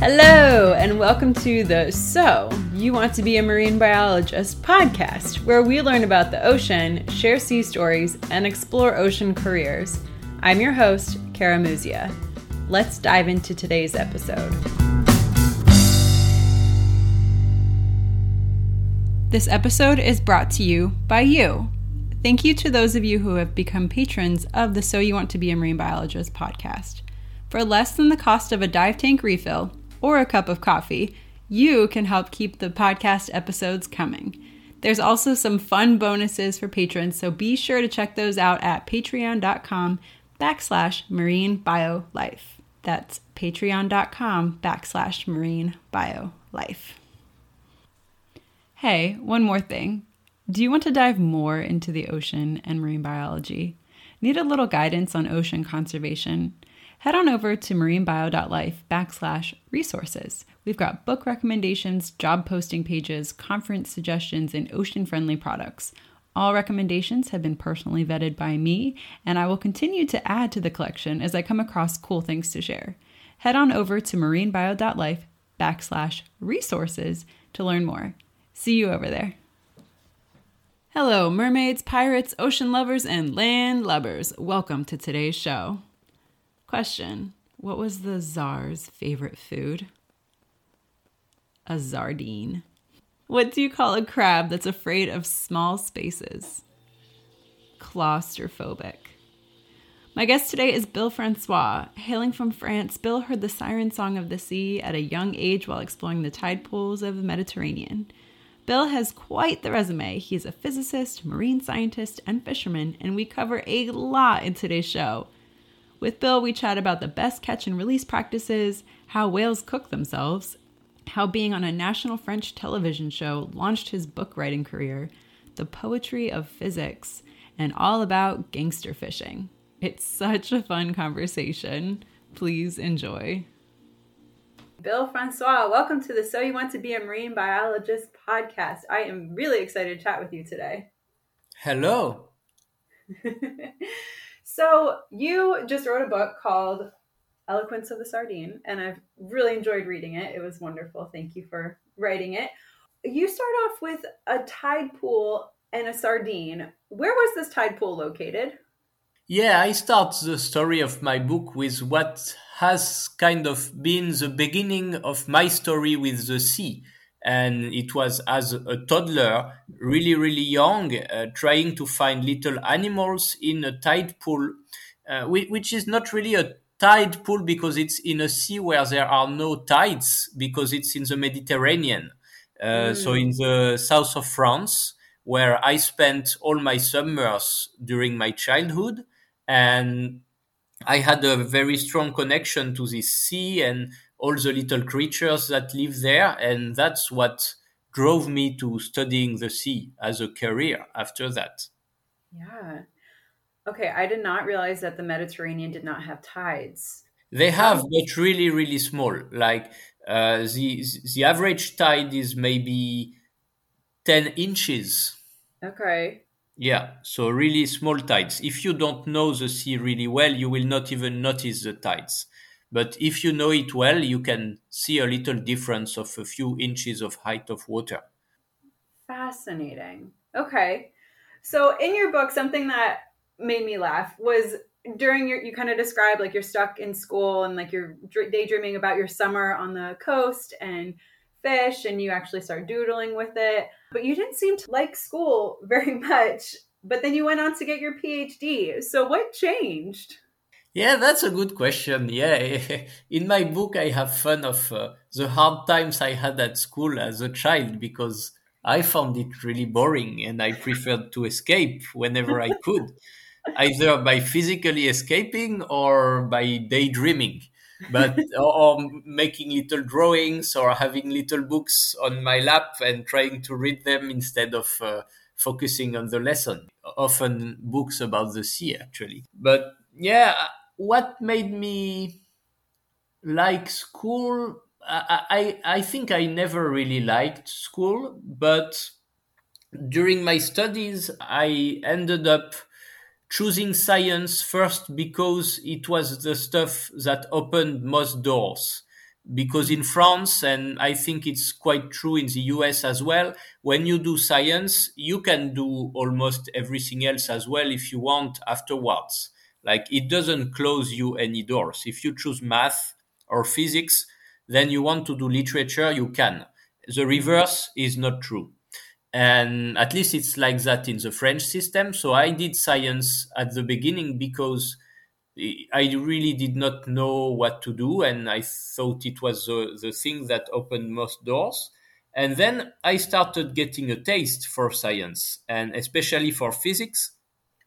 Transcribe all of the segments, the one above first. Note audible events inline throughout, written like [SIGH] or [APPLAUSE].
Hello, and welcome to the So You Want to Be a Marine Biologist podcast, where we learn about the ocean, share sea stories, and explore ocean careers. I'm your host, Kara Muzia. Let's dive into today's episode. This episode is brought to you by you. Thank you to those of you who have become patrons of the So You Want to Be a Marine Biologist podcast. For less than the cost of a dive tank refill, or a cup of coffee, you can help keep the podcast episodes coming. There's also some fun bonuses for patrons, so be sure to check those out at patreon.com backslash marine life. That's patreon.com backslash marine life. Hey, one more thing. Do you want to dive more into the ocean and marine biology? Need a little guidance on ocean conservation? Head on over to marinebio.life backslash resources. We've got book recommendations, job posting pages, conference suggestions, and ocean friendly products. All recommendations have been personally vetted by me, and I will continue to add to the collection as I come across cool things to share. Head on over to marinebio.life backslash resources to learn more. See you over there. Hello, mermaids, pirates, ocean lovers, and land lubbers. Welcome to today's show. Question What was the czar's favorite food? A zardine. What do you call a crab that's afraid of small spaces? Claustrophobic. My guest today is Bill Francois. Hailing from France, Bill heard the siren song of the sea at a young age while exploring the tide pools of the Mediterranean. Bill has quite the resume. He's a physicist, marine scientist, and fisherman, and we cover a lot in today's show. With Bill, we chat about the best catch and release practices, how whales cook themselves, how being on a national French television show launched his book writing career, the poetry of physics, and all about gangster fishing. It's such a fun conversation. Please enjoy. Bill Francois, welcome to the So You Want to Be a Marine Biologist podcast. I am really excited to chat with you today. Hello. [LAUGHS] So you just wrote a book called Eloquence of the Sardine, and I've really enjoyed reading it. It was wonderful. Thank you for writing it. You start off with a tide pool and a sardine. Where was this tide pool located? Yeah, I start the story of my book with what has kind of been the beginning of my story with the sea and it was as a toddler, really, really young, uh, trying to find little animals in a tide pool, uh, which is not really a tide pool because it's in a sea where there are no tides because it's in the Mediterranean. Uh, mm. So in the south of France, where I spent all my summers during my childhood, and I had a very strong connection to this sea and all the little creatures that live there. And that's what drove me to studying the sea as a career after that. Yeah. Okay, I did not realize that the Mediterranean did not have tides. They have, but really, really small. Like uh, the the average tide is maybe ten inches. Okay. Yeah, so really small tides. If you don't know the sea really well, you will not even notice the tides. But if you know it well, you can see a little difference of a few inches of height of water. Fascinating. Okay. So in your book, something that made me laugh was during your you kind of describe like you're stuck in school and like you're daydreaming about your summer on the coast and fish and you actually start doodling with it but you didn't seem to like school [LAUGHS] very much but then you went on to get your phd so what changed yeah, that's a good question. Yeah, [LAUGHS] in my book, I have fun of uh, the hard times I had at school as a child because I found it really boring and I preferred to escape whenever I [LAUGHS] could, either by physically escaping or by daydreaming, but [LAUGHS] or making little drawings or having little books on my lap and trying to read them instead of uh, focusing on the lesson. Often books about the sea, actually. But yeah, what made me like school I, I, I think I never really liked school, but during my studies, I ended up choosing science first because it was the stuff that opened most doors. because in France, and I think it's quite true in the US as well, when you do science, you can do almost everything else as well if you want afterwards. Like it doesn't close you any doors. If you choose math or physics, then you want to do literature, you can. The reverse is not true. And at least it's like that in the French system. So I did science at the beginning because I really did not know what to do, and I thought it was the, the thing that opened most doors. And then I started getting a taste for science, and especially for physics,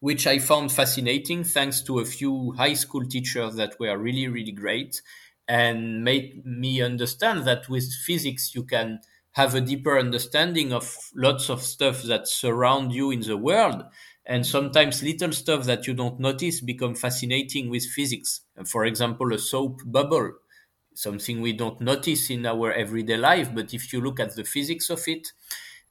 which I found fascinating thanks to a few high school teachers that were really, really great and made me understand that with physics you can have a deeper understanding of lots of stuff that surround you in the world and sometimes little stuff that you don't notice become fascinating with physics. For example, a soap bubble, something we don't notice in our everyday life, but if you look at the physics of it,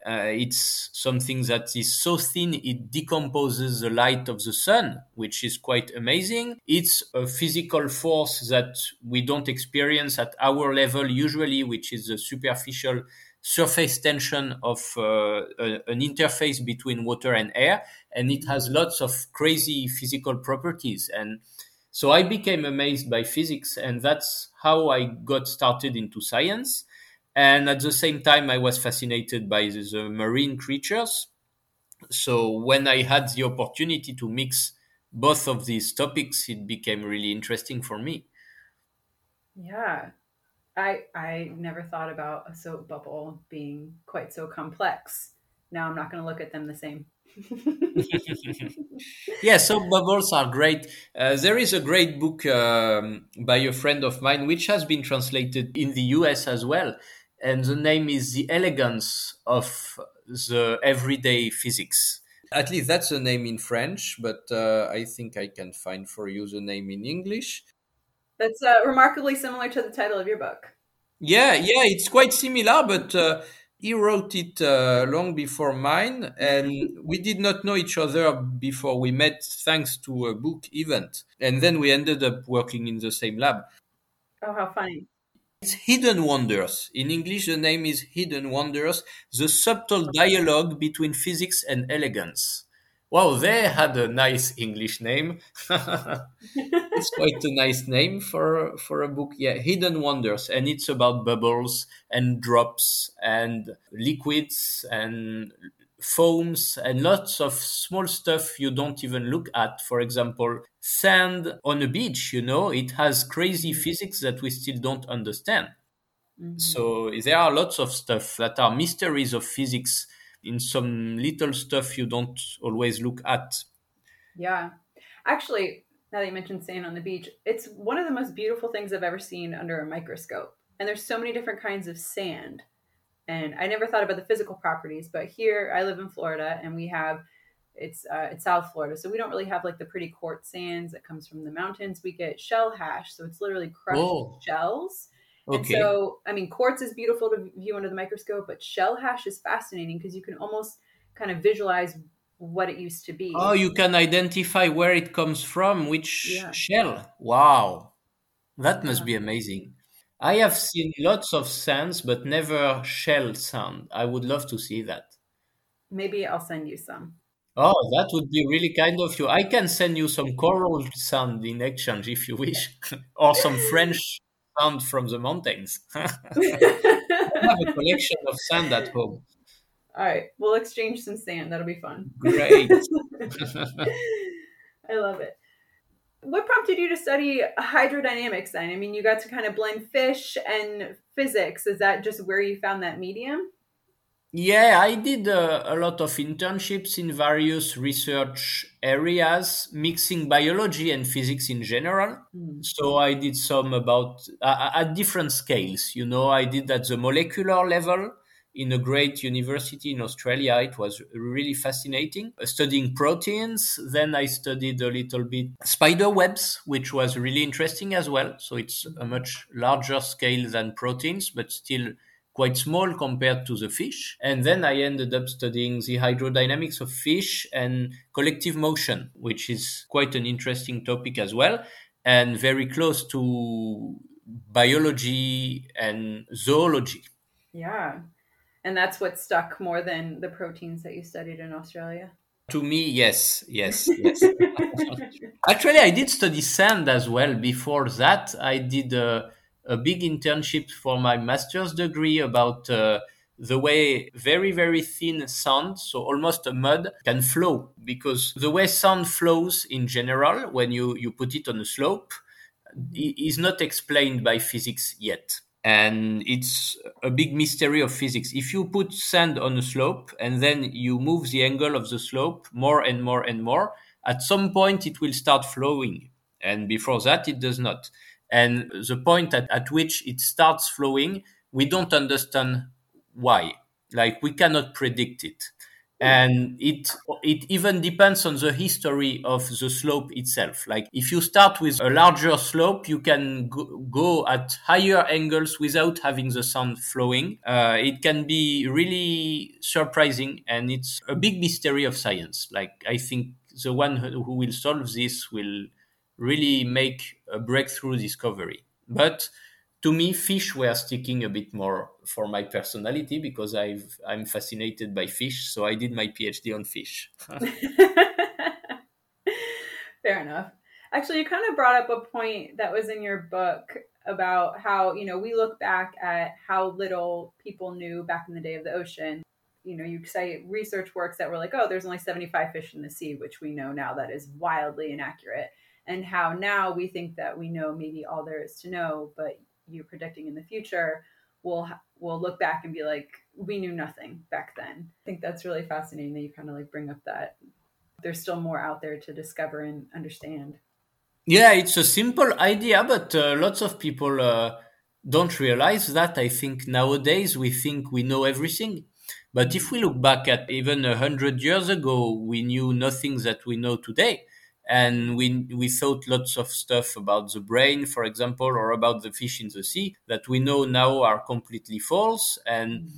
uh, it's something that is so thin it decomposes the light of the sun, which is quite amazing. It's a physical force that we don't experience at our level usually, which is the superficial surface tension of uh, a, an interface between water and air, and it has lots of crazy physical properties. And so I became amazed by physics, and that's how I got started into science. And at the same time, I was fascinated by the, the marine creatures. So when I had the opportunity to mix both of these topics, it became really interesting for me. Yeah, I I never thought about a soap bubble being quite so complex. Now I'm not going to look at them the same. [LAUGHS] yeah, soap bubbles are great. Uh, there is a great book um, by a friend of mine which has been translated in the US as well, and the name is The Elegance of the Everyday Physics. At least that's the name in French, but uh, I think I can find for you the name in English. That's uh, remarkably similar to the title of your book. Yeah, yeah, it's quite similar, but uh, he wrote it uh, long before mine, and we did not know each other before we met, thanks to a book event, and then we ended up working in the same lab. Oh, how funny! It's Hidden Wonders. In English, the name is Hidden Wonders: the subtle dialogue between physics and elegance. Wow, they had a nice English name. [LAUGHS] it's quite a nice name for for a book. Yeah, Hidden Wonders, and it's about bubbles and drops and liquids and foams and lots of small stuff you don't even look at. For example, sand on a beach. You know, it has crazy physics that we still don't understand. Mm-hmm. So there are lots of stuff that are mysteries of physics in some little stuff you don't always look at. Yeah. Actually, now that you mentioned sand on the beach, it's one of the most beautiful things I've ever seen under a microscope. And there's so many different kinds of sand. And I never thought about the physical properties, but here I live in Florida and we have it's uh, it's South Florida, so we don't really have like the pretty quartz sands that comes from the mountains. We get shell hash, so it's literally crushed Whoa. shells Okay. And so, I mean, quartz is beautiful to view under the microscope, but shell hash is fascinating because you can almost kind of visualize what it used to be. Oh, you can identify where it comes from, which yeah. shell. Wow. That must yeah. be amazing. I have seen lots of sands, but never shell sand. I would love to see that. Maybe I'll send you some. Oh, that would be really kind of you. I can send you some coral sand in exchange if you wish, [LAUGHS] or some French sand from the mountains. [LAUGHS] I have a collection of sand at home. All right, we'll exchange some sand. That'll be fun. Great. [LAUGHS] I love it. What prompted you to study hydrodynamics then? I mean, you got to kind of blend fish and physics. Is that just where you found that medium? Yeah, I did uh, a lot of internships in various research areas, mixing biology and physics in general. Mm. So I did some about uh, at different scales. You know, I did at the molecular level in a great university in Australia. It was really fascinating. Uh, studying proteins, then I studied a little bit spider webs, which was really interesting as well. So it's a much larger scale than proteins, but still quite small compared to the fish. And then I ended up studying the hydrodynamics of fish and collective motion, which is quite an interesting topic as well, and very close to biology and zoology. Yeah. And that's what stuck more than the proteins that you studied in Australia? To me, yes, yes, yes. [LAUGHS] Actually, I did study sand as well. Before that, I did a, a big internship for my master's degree about uh, the way very, very thin sand, so almost a mud, can flow. Because the way sand flows in general, when you, you put it on a slope, is not explained by physics yet and it's a big mystery of physics. If you put sand on a slope and then you move the angle of the slope more and more and more, at some point it will start flowing. And before that, it does not. And the point at, at which it starts flowing, we don't understand why. Like we cannot predict it and it it even depends on the history of the slope itself. Like if you start with a larger slope you can go, go at higher angles without having the sound flowing. Uh, it can be really surprising and it's a big mystery of science. Like i think the one who will solve this will really make a breakthrough discovery. But to me, fish were sticking a bit more for my personality because I've, I'm fascinated by fish. So I did my PhD on fish. [LAUGHS] Fair enough. Actually, you kind of brought up a point that was in your book about how, you know, we look back at how little people knew back in the day of the ocean. You know, you cite research works that were like, oh, there's only 75 fish in the sea, which we know now that is wildly inaccurate. And how now we think that we know maybe all there is to know, but you're predicting in the future we'll we'll look back and be like we knew nothing back then. I think that's really fascinating that you kind of like bring up that. There's still more out there to discover and understand. Yeah it's a simple idea but uh, lots of people uh, don't realize that i think nowadays we think we know everything. But if we look back at even a hundred years ago we knew nothing that we know today and we we thought lots of stuff about the brain for example or about the fish in the sea that we know now are completely false. And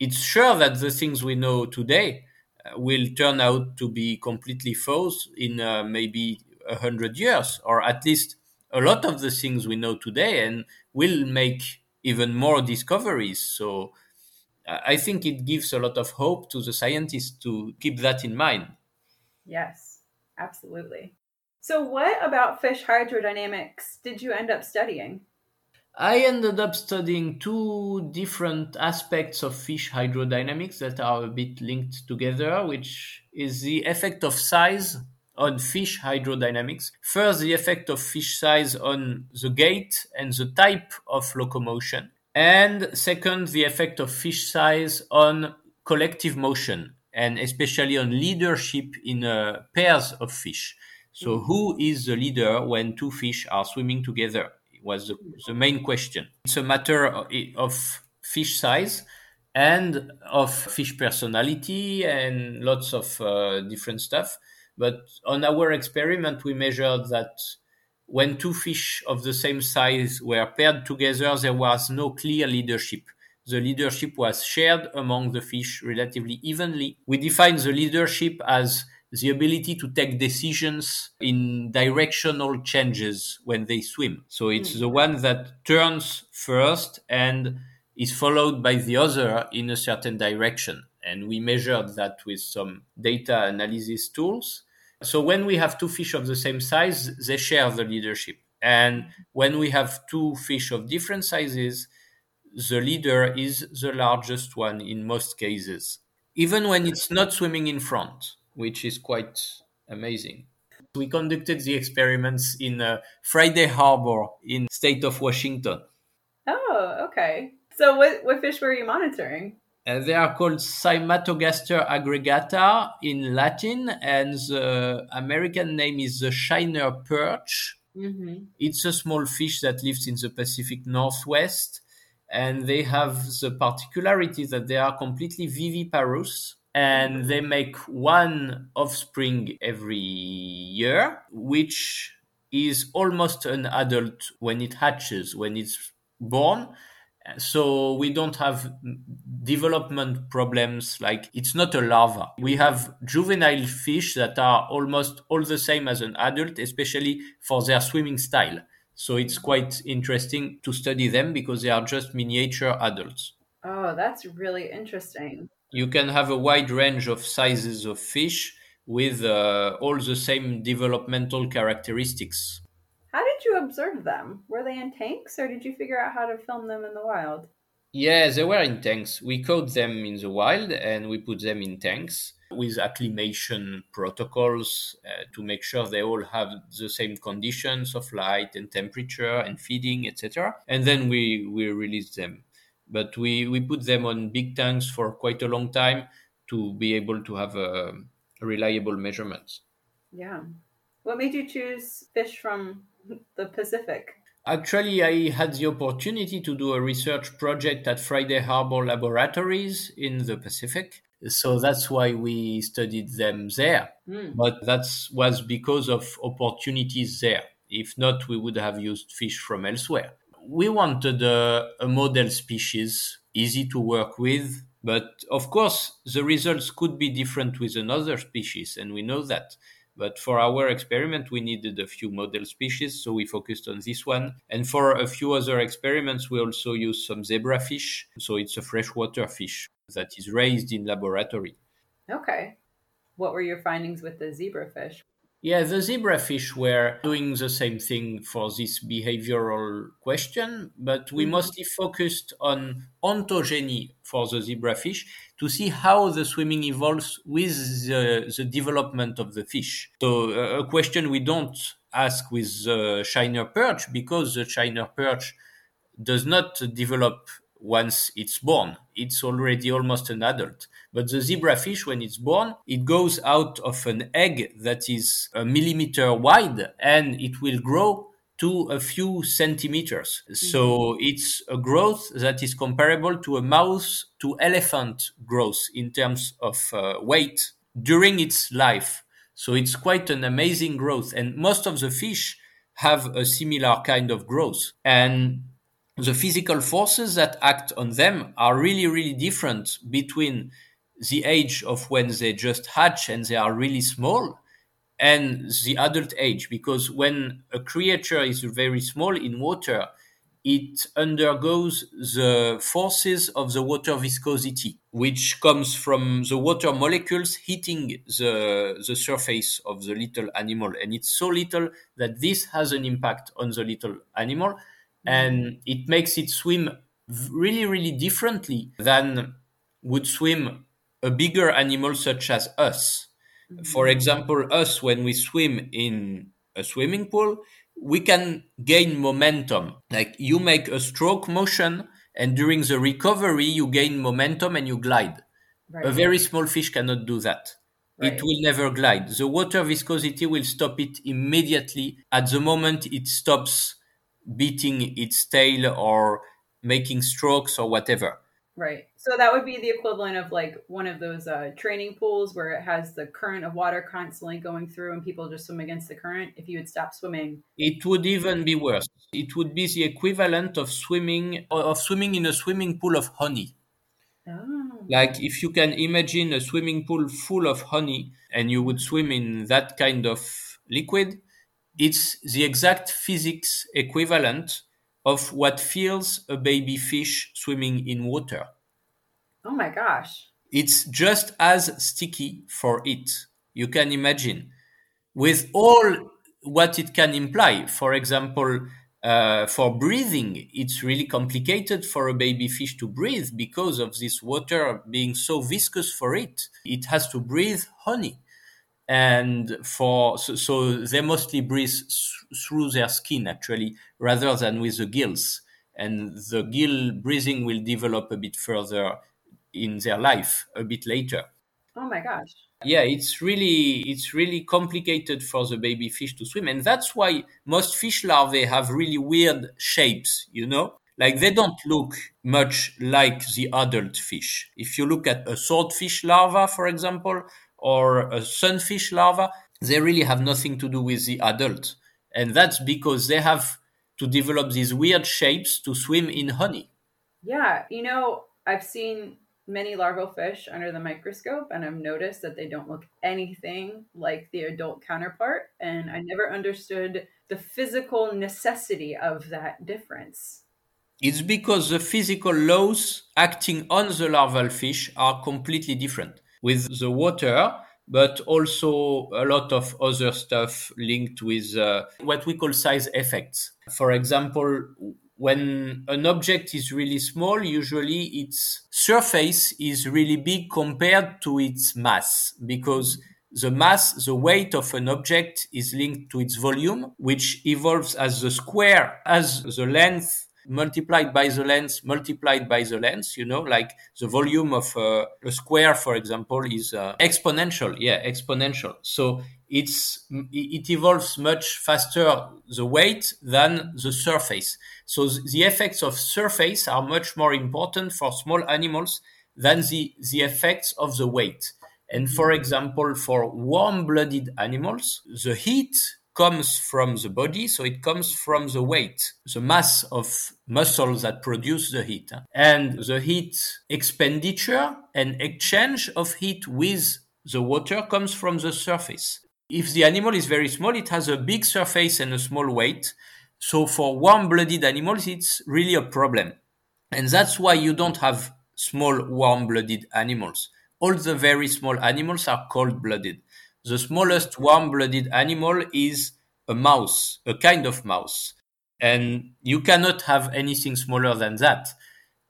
it's sure that the things we know today uh, will turn out to be completely false in uh, maybe a hundred years or at least a lot of the things we know today and will make even more discoveries. So i think it gives a lot of hope to the scientists to keep that in mind. Yes Absolutely. So, what about fish hydrodynamics did you end up studying? I ended up studying two different aspects of fish hydrodynamics that are a bit linked together, which is the effect of size on fish hydrodynamics. First, the effect of fish size on the gait and the type of locomotion. And second, the effect of fish size on collective motion and especially on leadership in uh, pairs of fish. So, mm-hmm. who is the leader when two fish are swimming together? Was the, the main question. It's a matter of fish size and of fish personality and lots of uh, different stuff. But on our experiment, we measured that when two fish of the same size were paired together, there was no clear leadership the leadership was shared among the fish relatively evenly. We define the leadership as the ability to take decisions in directional changes when they swim. So it's mm. the one that turns first and is followed by the other in a certain direction. And we measured that with some data analysis tools. So when we have two fish of the same size, they share the leadership. And when we have two fish of different sizes, the leader is the largest one in most cases, even when it's not swimming in front, which is quite amazing. We conducted the experiments in uh, Friday Harbor in state of Washington. Oh, okay. So what, what fish were you monitoring? Uh, they are called Cymatogaster aggregata in Latin, and the American name is the Shiner perch. Mm-hmm. It's a small fish that lives in the Pacific Northwest and they have the particularity that they are completely viviparous and mm-hmm. they make one offspring every year, which is almost an adult when it hatches, when it's born. So we don't have development problems like it's not a larva. We have juvenile fish that are almost all the same as an adult, especially for their swimming style. So it's quite interesting to study them because they are just miniature adults. Oh, that's really interesting. You can have a wide range of sizes of fish with uh, all the same developmental characteristics. How did you observe them? Were they in tanks or did you figure out how to film them in the wild? Yeah, they were in tanks. We caught them in the wild and we put them in tanks with acclimation protocols uh, to make sure they all have the same conditions of light and temperature and feeding, etc. And then we, we release them. But we, we put them on big tanks for quite a long time to be able to have a, a reliable measurements. Yeah. What made you choose fish from [LAUGHS] the Pacific? Actually, I had the opportunity to do a research project at Friday Harbor Laboratories in the Pacific. So that's why we studied them there. Mm. But that was because of opportunities there. If not, we would have used fish from elsewhere. We wanted a, a model species, easy to work with, but of course, the results could be different with another species, and we know that. But for our experiment, we needed a few model species, so we focused on this one. And for a few other experiments, we also used some zebrafish. So it's a freshwater fish that is raised in laboratory. Okay. What were your findings with the zebrafish? Yeah, the zebrafish were doing the same thing for this behavioral question, but we Mhm. mostly focused on ontogeny for the zebrafish to see how the swimming evolves with the, the development of the fish. So, uh, a question we don't ask with the shiner perch because the shiner perch does not develop once it's born. It's already almost an adult. But the zebrafish, when it's born, it goes out of an egg that is a millimeter wide and it will grow to a few centimeters. So it's a growth that is comparable to a mouse to elephant growth in terms of uh, weight during its life. So it's quite an amazing growth. And most of the fish have a similar kind of growth. And the physical forces that act on them are really, really different between the age of when they just hatch and they are really small and the adult age. Because when a creature is very small in water, it undergoes the forces of the water viscosity, which comes from the water molecules hitting the, the surface of the little animal. And it's so little that this has an impact on the little animal and it makes it swim really, really differently than would swim a bigger animal such as us. For mm-hmm. example, us, when we swim in a swimming pool, we can gain momentum. Like you make a stroke motion, and during the recovery, you gain momentum and you glide. Right. A very small fish cannot do that. Right. It will never glide. The water viscosity will stop it immediately at the moment it stops beating its tail or making strokes or whatever. Right. So that would be the equivalent of like one of those uh, training pools where it has the current of water constantly going through and people just swim against the current. If you would stop swimming, It would even be worse. It would be the equivalent of swimming of swimming in a swimming pool of honey. oh, Like if you can imagine a swimming pool full of honey and you would swim in that kind of liquid, it's the exact physics equivalent of what feels a baby fish swimming in water. oh my gosh. It's just as sticky for it. You can imagine. With all what it can imply, for example, uh, for breathing, it's really complicated for a baby fish to breathe because of this water being so viscous for it. It has to breathe honey. And for so, so they mostly breathe through their skin actually, rather than with the gills. And the gill breathing will develop a bit further in their life a bit later. Oh my gosh. Yeah, it's really it's really complicated for the baby fish to swim, and that's why most fish larvae have really weird shapes. You know, like they don't look much like the adult fish. If you look at a swordfish larva, for example, or a sunfish larva, they really have nothing to do with the adult, and that's because they have to develop these weird shapes to swim in honey. Yeah. You know, I've seen many larval fish under the microscope and I've noticed that they don't look anything like the adult counterpart. And I never understood the physical necessity of that difference? It's because the physical laws acting on the larval fish are completely different. With the water, but also a lot of other stuff linked with uh, what we call size effects. For example, when an object is really small, usually its surface is really big compared to its mass because the mass, the weight of an object is linked to its volume, which evolves as the square, as the length multiplied by the length multiplied by the length you know like the volume of uh, a square for example is uh, exponential. Yeah exponential. So it's it evolves much faster the weight than the surface. So the effects of surface are much more important for small animals than the the effects of the weight. And for example for warm-blooded animals the heat comes from the body, so it comes from the weight, the mass of muscles that produce the heat. And the heat expenditure and exchange of heat with the water comes from the surface. If the animal is very small, it has a big surface and a small weight. So for warm blooded animals, it's really a problem. And that's why you don't have small warm blooded animals. All the very small animals are cold blooded. The smallest warm-blooded animal is a mouse, a kind of mouse. And you cannot have anything smaller than that.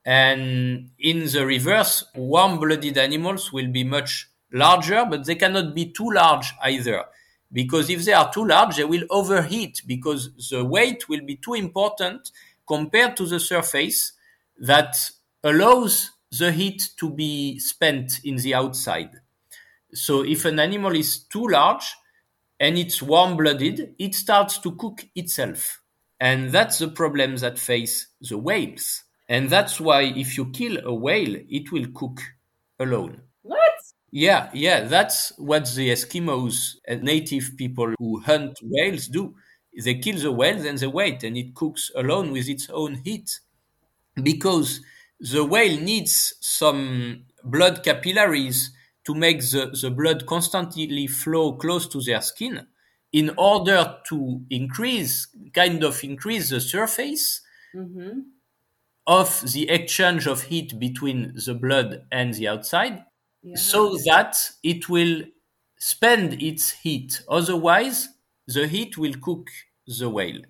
And in the reverse, warm-blooded animals will be much larger, but they cannot be too large either. Because if they are too large, they will overheat because the weight will be too important compared to the surface that allows the heat to be spent in the outside. So if an animal is too large and it's warm blooded, it starts to cook itself. And that's the problem that face the whales. And that's why if you kill a whale, it will cook alone. What? Yeah, yeah, that's what the Eskimos native people who hunt whales do. They kill the whale, then they wait, and it cooks alone with its own heat. Because the whale needs some blood capillaries to make the, the blood constantly flow close to their skin in order to increase, kind of increase the surface mm-hmm. of the exchange of heat between the blood and the outside yeah. so that it will spend its heat. Otherwise, the heat will cook the whale.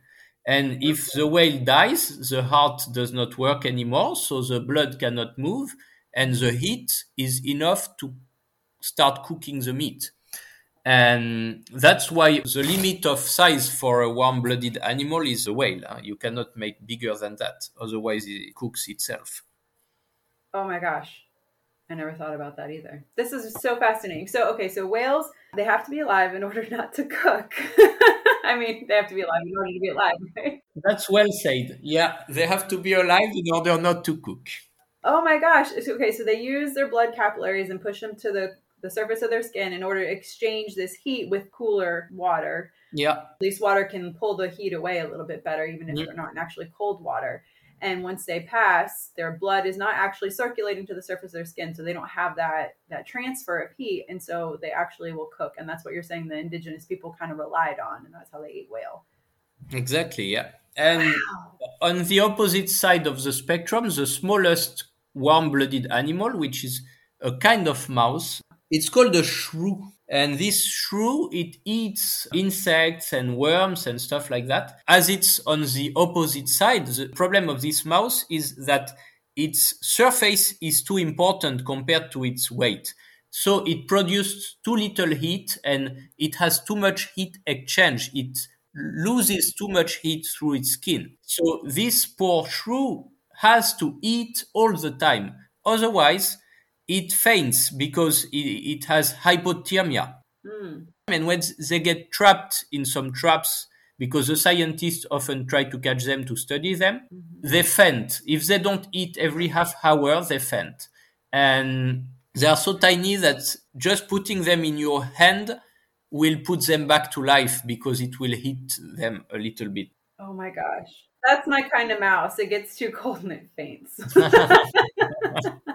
And if the whale dies, the heart does not work anymore, so the blood cannot move, and the heat is enough to start cooking the meat. And that's why the limit of size for a warm blooded animal is a whale. You cannot make bigger than that, otherwise, it cooks itself. Oh my gosh. I never thought about that either. This is so fascinating. So, okay, so whales, they have to be alive in [LAUGHS] order not to cook. [LAUGHS] I mean, they have to be alive in order to be alive, right? That's well said. Yeah, they have to be alive in order not to cook. Oh my gosh. Okay, so they use their blood capillaries and push them to the the surface of their skin in order to exchange this heat with cooler water. Yeah. At least water can pull the heat away a little bit better, even if they're not actually cold water. And once they pass, their blood is not actually circulating to the surface of their skin, so they don't have that that transfer of heat, and so they actually will cook. And that's what you're saying the indigenous people kind of relied on, and that's how they ate whale. Exactly. Yeah. And wow. on the opposite side of the spectrum, the smallest warm-blooded animal, which is a kind of mouse, it's called a shrew. And this shrew, it eats insects and worms and stuff like that. As it's on the opposite side, the problem of this mouse is that its surface is too important compared to its weight. So it produces too little heat and it has too much heat exchange. It loses too much heat through its skin. So this poor shrew has to eat all the time. Otherwise, it faints because it, it has hypothermia. Mm. And when they get trapped in some traps, because the scientists often try to catch them to study them, mm-hmm. they faint. If they don't eat every half hour, they faint. And they are so tiny that just putting them in your hand will put them back to life because it will hit them a little bit. Oh my gosh. That's my kind of mouse. It gets too cold and it faints. [LAUGHS] [LAUGHS]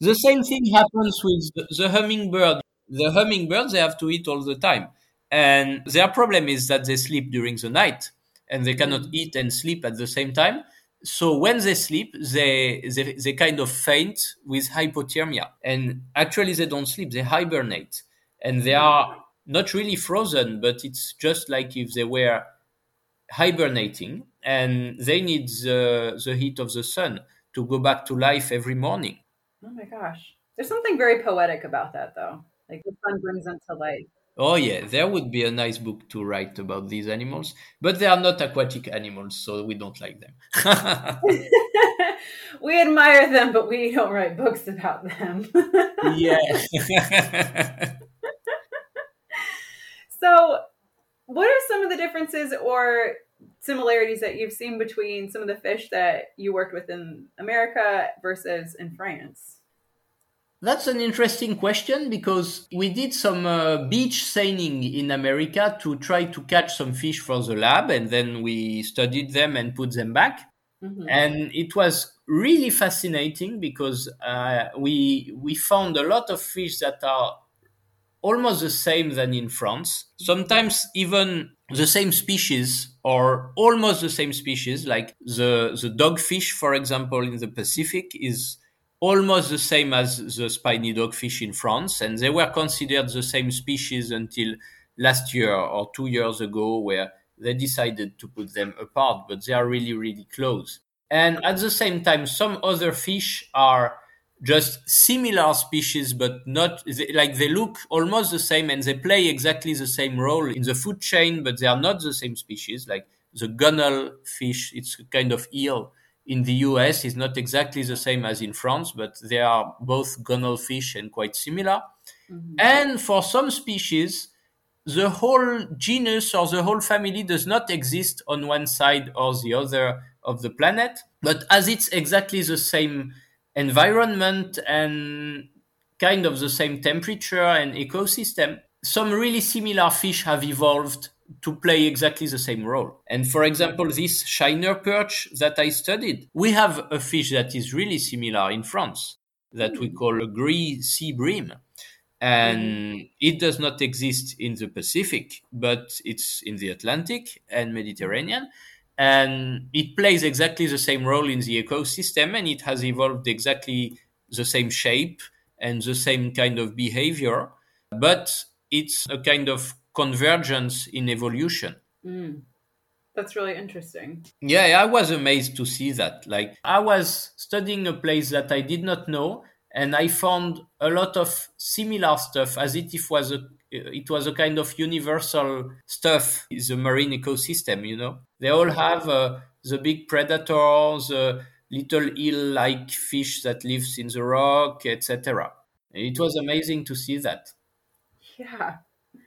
The same thing happens with the, the hummingbird. The hummingbirds, they have to eat all the time. And their problem is that they sleep during the night and they cannot mm. eat and sleep at the same time. So when they sleep, they, they, they kind of faint with hypothermia. And actually they don't sleep, they hibernate. And they mm. are not really frozen, but it's just like if they were hibernating and they need the, the heat of the sun to go back to life every morning. Oh my gosh. There's something very poetic about that, though. Like the sun brings them to life. Oh, yeah, there would be a nice book to write about these animals, but they are not aquatic animals, so we don't like them. [LAUGHS] we admire them, but we don't write books about them. yeah. [LAUGHS] [LAUGHS] so, what are some of the differences or similarities that you've seen between some of the fish that you worked with in America versus in France? That's an interesting question because we did some uh, beach seining in America to try to catch some fish for the lab and then we studied them and put them back. Mm-hmm. And it was really fascinating because uh, we we found a lot of fish that are almost the same than in France. Sometimes even the same species or almost the same species, like the, the dogfish, for example, in the Pacific is almost the same as the spiny dogfish in France. And they were considered the same species until last year or two years ago, where they decided to put them apart, but they are really, really close. And at the same time, some other fish are just similar species, but not like they look almost the same and they play exactly the same role in the food chain, but they are not the same species. Like the gunnel fish, it's a kind of eel in the US is not exactly the same as in France, but they are both gunnel fish and quite similar. Mm-hmm. And for some species, the whole genus or the whole family does not exist on one side or the other of the planet. But as it's exactly the same environment and kind of the same temperature and ecosystem, some really similar fish have evolved to play exactly the same role. And for example, this shiner perch that I studied, we have a fish that is really similar in France that we call a gris sea bream. And mm-hmm. it does not exist in the Pacific, but it's in the Atlantic and Mediterranean and it plays exactly the same role in the ecosystem and it has evolved exactly the same shape and the same kind of behavior but it's a kind of convergence in evolution. Mm. that's really interesting. Yeah i was amazed to see that. Like i was studying a place that i did not know and i found a lot of similar stuff as if it was a it was a kind of universal stuff the marine ecosystem you know. They all have uh, the big predators the little eel-like fish that lives in the rock etc it was amazing to see that. Yeah.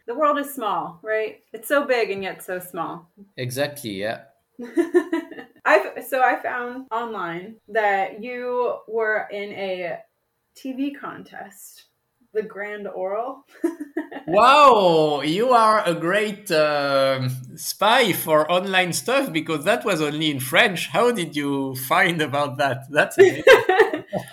The world is small right? It's so big and yet so small. Exactly yeah. [LAUGHS] I've so I found online that you were in a TV contest the Grand Oral. [LAUGHS] wow, you are a great uh, spy for online stuff because that was only in French. How did you find about that? That's [LAUGHS] amazing.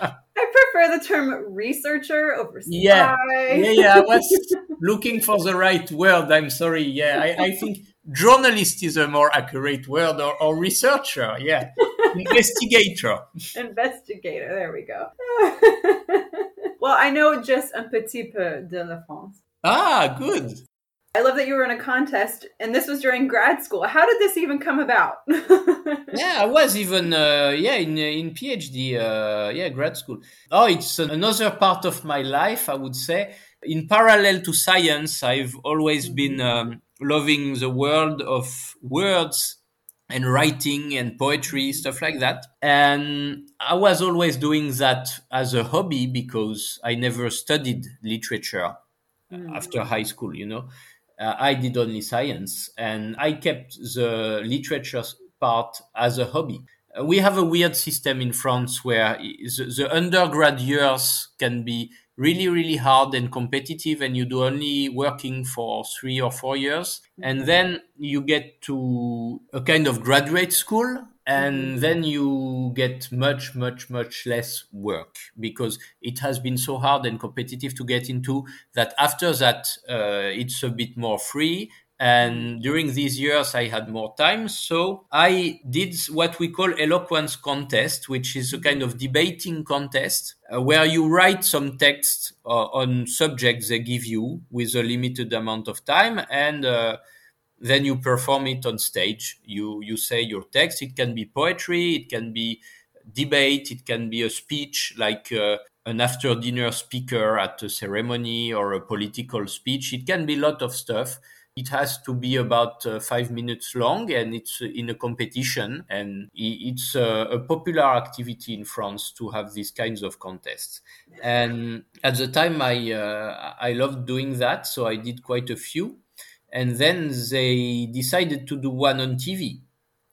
I prefer the term researcher over spy. Yeah, yeah, yeah. I was looking for the right word. I'm sorry. Yeah, I, I think journalist is a more accurate word, or, or researcher. Yeah, [LAUGHS] investigator. Investigator. There we go. Well, I know just un petit peu de la France. Ah, good. I love that you were in a contest, and this was during grad school. How did this even come about? [LAUGHS] yeah, I was even uh, yeah in in PhD uh, yeah grad school. Oh, it's another part of my life, I would say. In parallel to science, I've always been mm-hmm. um, loving the world of words and writing and poetry, stuff like that. And I was always doing that as a hobby because I never studied literature mm. after high school, you know. Uh, I did only science and I kept the literature part as a hobby. Uh, we have a weird system in France where the, the undergrad years can be really really hard and competitive and you do only working for three or four years and mm-hmm. then you get to a kind of graduate school and then you get much much much less work because it has been so hard and competitive to get into that after that uh, it's a bit more free and during these years, I had more time. So I did what we call eloquence contest, which is a kind of debating contest uh, where you write some text uh, on subjects they give you with a limited amount of time. And uh, then you perform it on stage. You, you say your text. It can be poetry. It can be debate. It can be a speech like uh, an after dinner speaker at a ceremony or a political speech. It can be a lot of stuff it has to be about uh, five minutes long and it's in a competition. And it's a, a popular activity in France to have these kinds of contests. And at the time, I, uh, I loved doing that. So I did quite a few. And then they decided to do one on TV,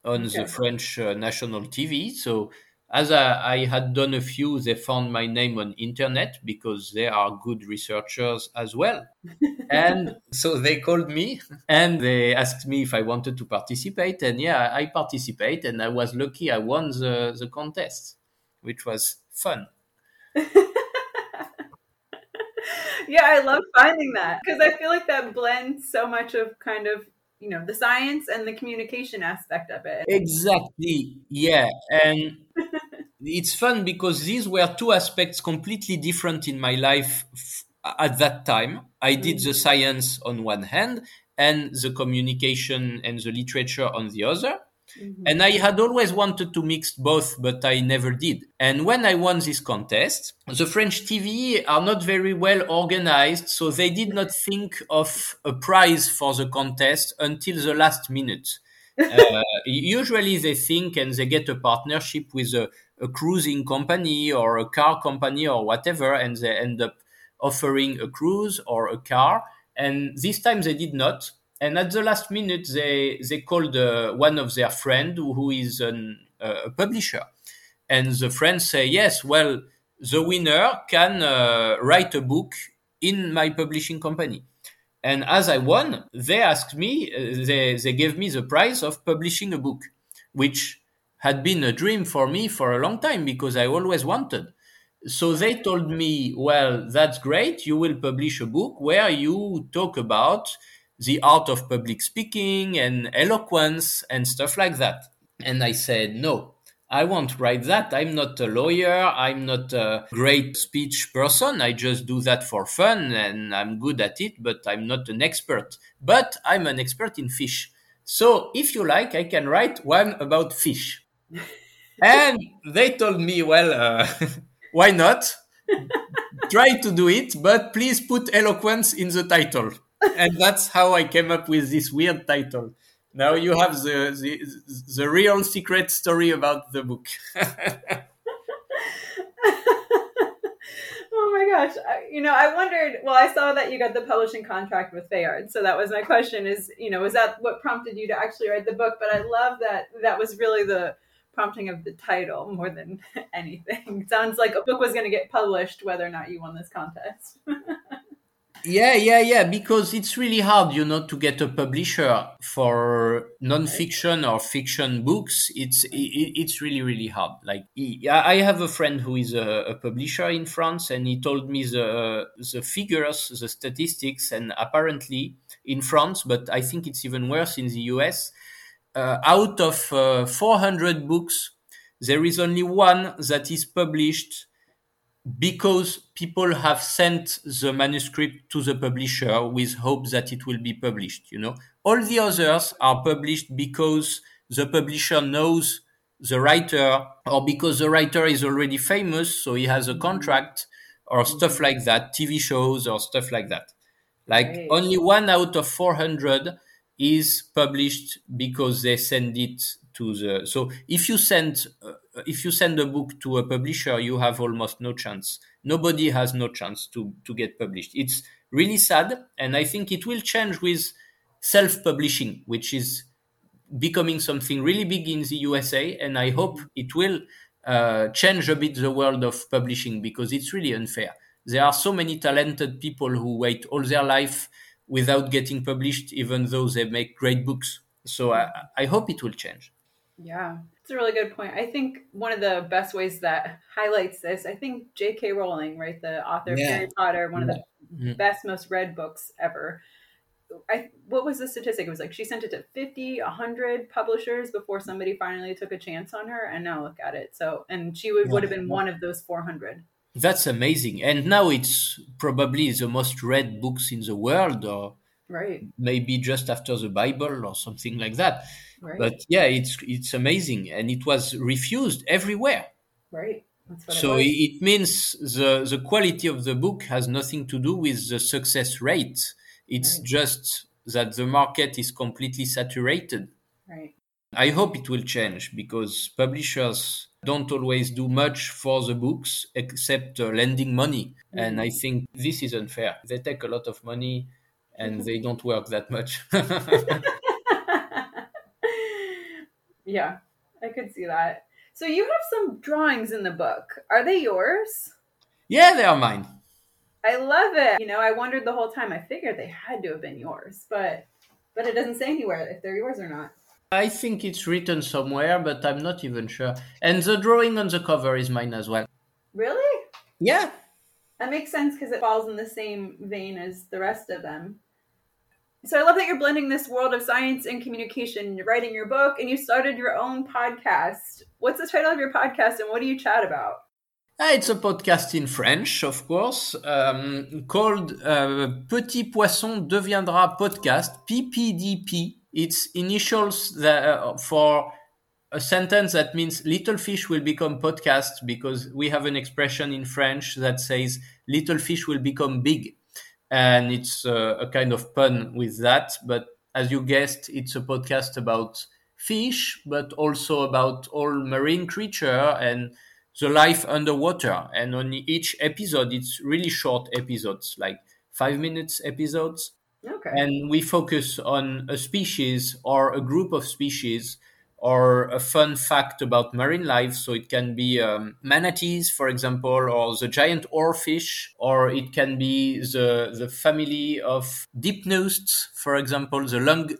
on okay. the French uh, national TV. So as I, I, had done a few, they found my name on internet because they are good researchers as well. [LAUGHS] and so they called me and they asked me if I wanted to participate. And yeah, I participate and I was lucky I won the, the contest, which was fun. [LAUGHS] yeah, I love finding that because I feel like that blends so much of kind of you know the science and the communication aspect of it exactly yeah and [LAUGHS] it's fun because these were two aspects completely different in my life f- at that time i did the mm-hmm. science on one hand and the communication and the literature on the other Mm-hmm. And I had always wanted to mix both, but I never did. And when I won this contest, the French TV are not very well organized, so they did not [LAUGHS] think of a prize for the contest until the last minute. [LAUGHS] uh, usually they think and they get a partnership with a, a cruising company or a car company or whatever, and they end up offering a cruise or a car. And this time they did not. And at the last minute they they called uh, one of their friend who is an, uh, a publisher. And the friends say yes well the winner can uh, write a book in my publishing company. And as i won they asked me uh, they, they gave me the prize of publishing a book which had been a dream for me for a long time because i always wanted so they told me well that's great you will publish a book where you talk about the art of public speaking and eloquence and stuff like that. And I said, no, I won't write that. I'm not a lawyer. I'm not a great speech person. I just do that for fun and I'm good at it, but I'm not an expert. But I'm an expert in fish. So if you like, I can write one about fish. And they told me, well, uh, [LAUGHS] why not? Try to do it, but please put eloquence in the title and that's how I came up with this weird title. Now you have the the, the real secret story about the book. [LAUGHS] oh my gosh! You know, I wondered. Well, I saw that you got the publishing contract with Fayard, so that was my question. Is you know, was that what prompted you to actually write the book? But I love that that was really the prompting of the title more than [LAUGHS] anything. Sounds like a book was going to get published whether or not you won this contest. [LAUGHS] Yeah, yeah, yeah. Because it's really hard, you know, to get a publisher for non-fiction or fiction books. It's it, it's really really hard. Like I have a friend who is a, a, publisher in France, and he told me the the figures, the statistics, and apparently in France, but I think it's even worse in the US. Uh, out of uh, 400 books, there is only one that is published because people have sent the manuscript to the publisher with hope that it will be published you know. All the others are published because the publisher knows the writer or because the writer is already famous so he has a contract or stuff like that tv shows or stuff like that. Like only one out of 400 is published because they send it to the so if you send uh, if you send a book to a publisher you have almost no chance. Nobody has no chance to to get published. It's really sad and i think it will change with self publishing which is becoming something really big in the usa and i hope it will uh, change a bit the world of publishing because it's really unfair. There are so many talented people who wait all their life without getting published even though they make great books so I, I hope it will change yeah, It's a really good point. I think one of the best ways that highlights this, I think J.K. Rowling, right, the author of Yeah. Harry Potter, one of the Mhm. best, most read books ever. I what was the statistic? It was like she sent it to 50, 100 publishers before somebody finally took a chance on her, and now look at it. So, and she would, would have been one of those 400. That's amazing. And now it's probably the most read books in the world, or Right, maybe just after the Bible or something like that. right, But yeah, it's it's amazing, and it was refused everywhere. right. So it it it means the the quality of the book has nothing to do with the success rate. It's Right. just that the market is completely saturated. right. I hope it will change because publishers don't always do much for the books except uh, lending money. And I think this is unfair. They take a lot of money and they don't work that much. [LAUGHS] [LAUGHS] yeah, I could see that. So you have some drawings in the book. Are they yours? yeah, they are mine. I love it. You know, I wondered the whole time. I figured they had to have been yours, but but it doesn't say anywhere if they're yours or not. I think it's written somewhere, but I'm not even sure. And the drawing on the cover is mine as well. Really? Yeah. That makes sense because it falls in the same vein as the rest of them. So I love that you're blending this world of science and communication. You're writing your book and you started your own podcast. What's the title of your podcast and what do you chat about? Ah, it's a podcast in French, of course, um, called uh, Petit Poisson Deviendra Podcast, PPDP. It's initials that, uh, for a sentence that means little fish will become podcast because we have an expression in French that says little fish will become big. And it's uh, a kind of pun with that. But as you guessed, it's a podcast about fish, but also about all marine creature and the life underwater. And on each episode, it's really short episodes, like five minutes episodes. Okay. And we focus on a species or a group of species or a fun fact about marine life. So it can be um, manatees, for example, or the giant oarfish, or it can be the, the family of dipnosts, for example, the lung,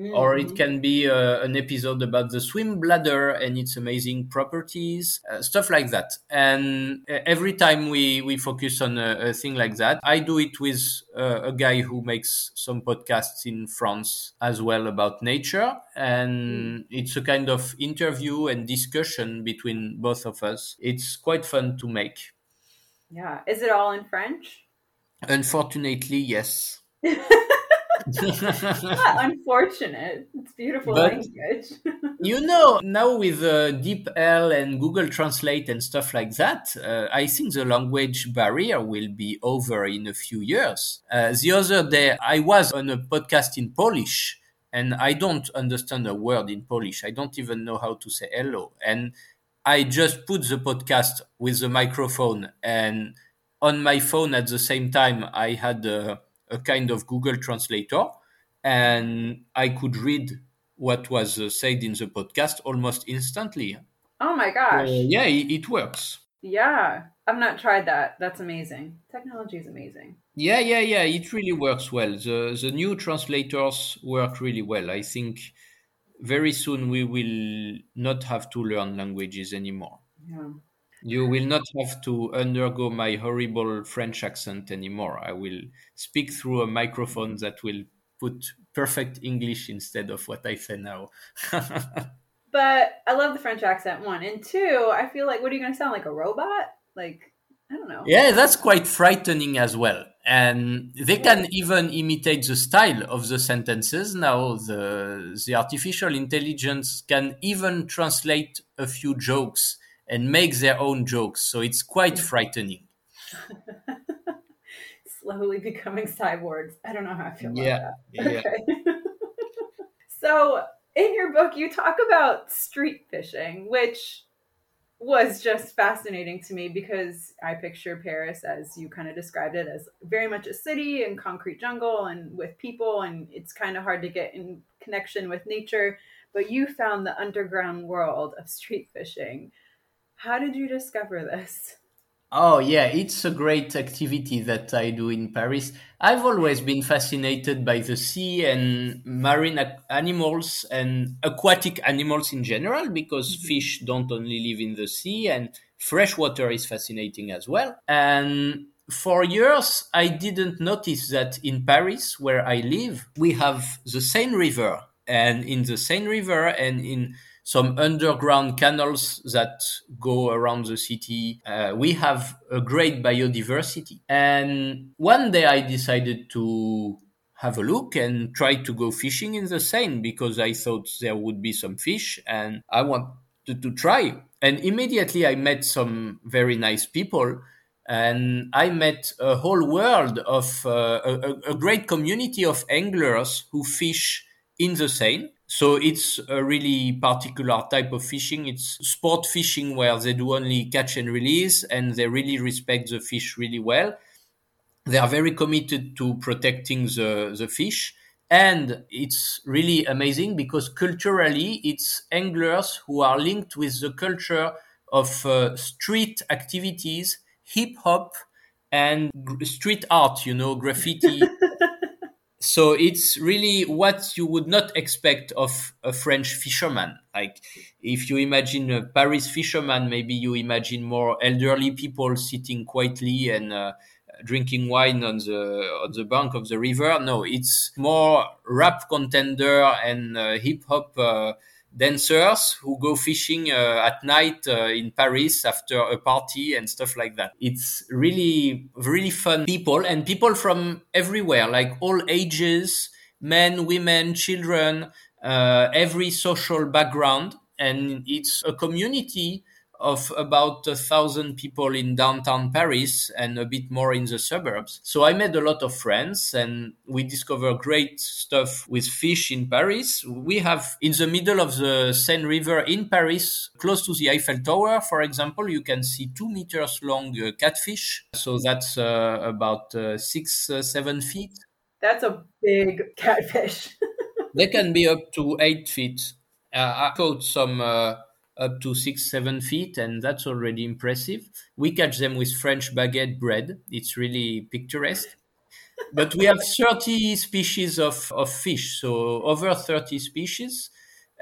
lungfishes or it can be uh, an episode about the swim bladder and its amazing properties, uh, stuff like that. And uh, every time we, we focus on a, a thing like that, I do it with uh, a guy who makes some podcasts in France as well about nature. And it's a kind of interview and discussion between both of us. It's quite fun to make. Yeah. Is it all in French? Unfortunately, yes. [LAUGHS] [LAUGHS] Unfortunate. It's beautiful But- language. [LAUGHS] You know, now with uh, DeepL and Google Translate and stuff like that, uh, I think the language barrier will be over in a few years. Uh, the other day, I was on a podcast in Polish and I don't understand a word in Polish. I don't even know how to say hello. And I just put the podcast with the microphone and on my phone at the same time, I had a, a kind of Google translator and I could read what was uh, said in the podcast almost instantly. oh my Uh, gosh. yeah, it, it works. Yeah. I've not tried that. That's amazing. Technology is amazing. Yeah, yeah, yeah. It really works well. The the new translators work really well. I think very soon we will not have to learn languages anymore. Yeah. You will not have to undergo my horrible French accent anymore. I will speak through a microphone that will put perfect English instead of what I say now. [LAUGHS] But I love the French accent, one. And two, I feel like, what are you going to sound like? A robot? Like, I don't know. Yeah, that's quite frightening as well. And they can even imitate the style of the sentences. Now, the, the artificial intelligence can even translate a few jokes and make their own jokes. So it's quite frightening. [LAUGHS] Slowly becoming cyborgs. I don't know how I feel about Yeah. that. Yeah. Okay. [LAUGHS] so, in your book, you talk about street fishing, which was just fascinating to me because I picture Paris as you kind of described it as very much a city and concrete jungle and with people, and it's kind of hard to get in connection with nature. But you found the underground world of street fishing. How did you discover this? Oh, yeah, it's a great activity that I do in Paris. I've always been fascinated by the sea and marine animals and aquatic animals in general because mm-hmm. fish don't only live in the sea and freshwater is fascinating as well. And for years, I didn't notice that in Paris, where I live, we have the Seine River. And in the Seine River and in some underground canals that go around the city. Uh, we have a great biodiversity. And one day I decided to have a look and try to go fishing in the Seine because I thought there would be some fish and I wanted to try. And immediately I met some very nice people and I met a whole world of uh, a, a, great community of anglers who fish in the Seine. So it's a really particular type of fishing. It's sport fishing where they do only catch and release and they really respect the fish really well. They are very committed to protecting the, the fish. And it's really amazing because culturally, it's anglers who are linked with the culture of uh, street activities, hip hop, and street art, you know, graffiti. [LAUGHS] so it's really what you would not expect of a French fisherman. Like if you imagine a Paris fisherman, maybe you imagine more elderly people sitting quietly and uh, drinking wine on the on the bank of the river. No, it's more rap contender and uh, hip hop uh, dancers who go fishing uh, at night uh, in Paris after a party and stuff like that. It's really, really fun people and people from everywhere, like all ages, men, women, children, uh, every social background. And it's a community of about a thousand people in downtown Paris and a bit more in the suburbs. So I made a lot of friends and we discovered great stuff with fish in Paris. We have in the middle of the Seine River in Paris, close to the Eiffel Tower, for example, you can see two meters long uh, catfish. So that's uh, about uh, six, uh, seven feet. That's a big catfish. [LAUGHS] they can be up to eight feet. Uh, I caught some uh, up to six, seven feet, and that's already impressive. We catch them with French baguette bread. It's really picturesque. [LAUGHS] but we have 30 species of, of fish, so over 30 species.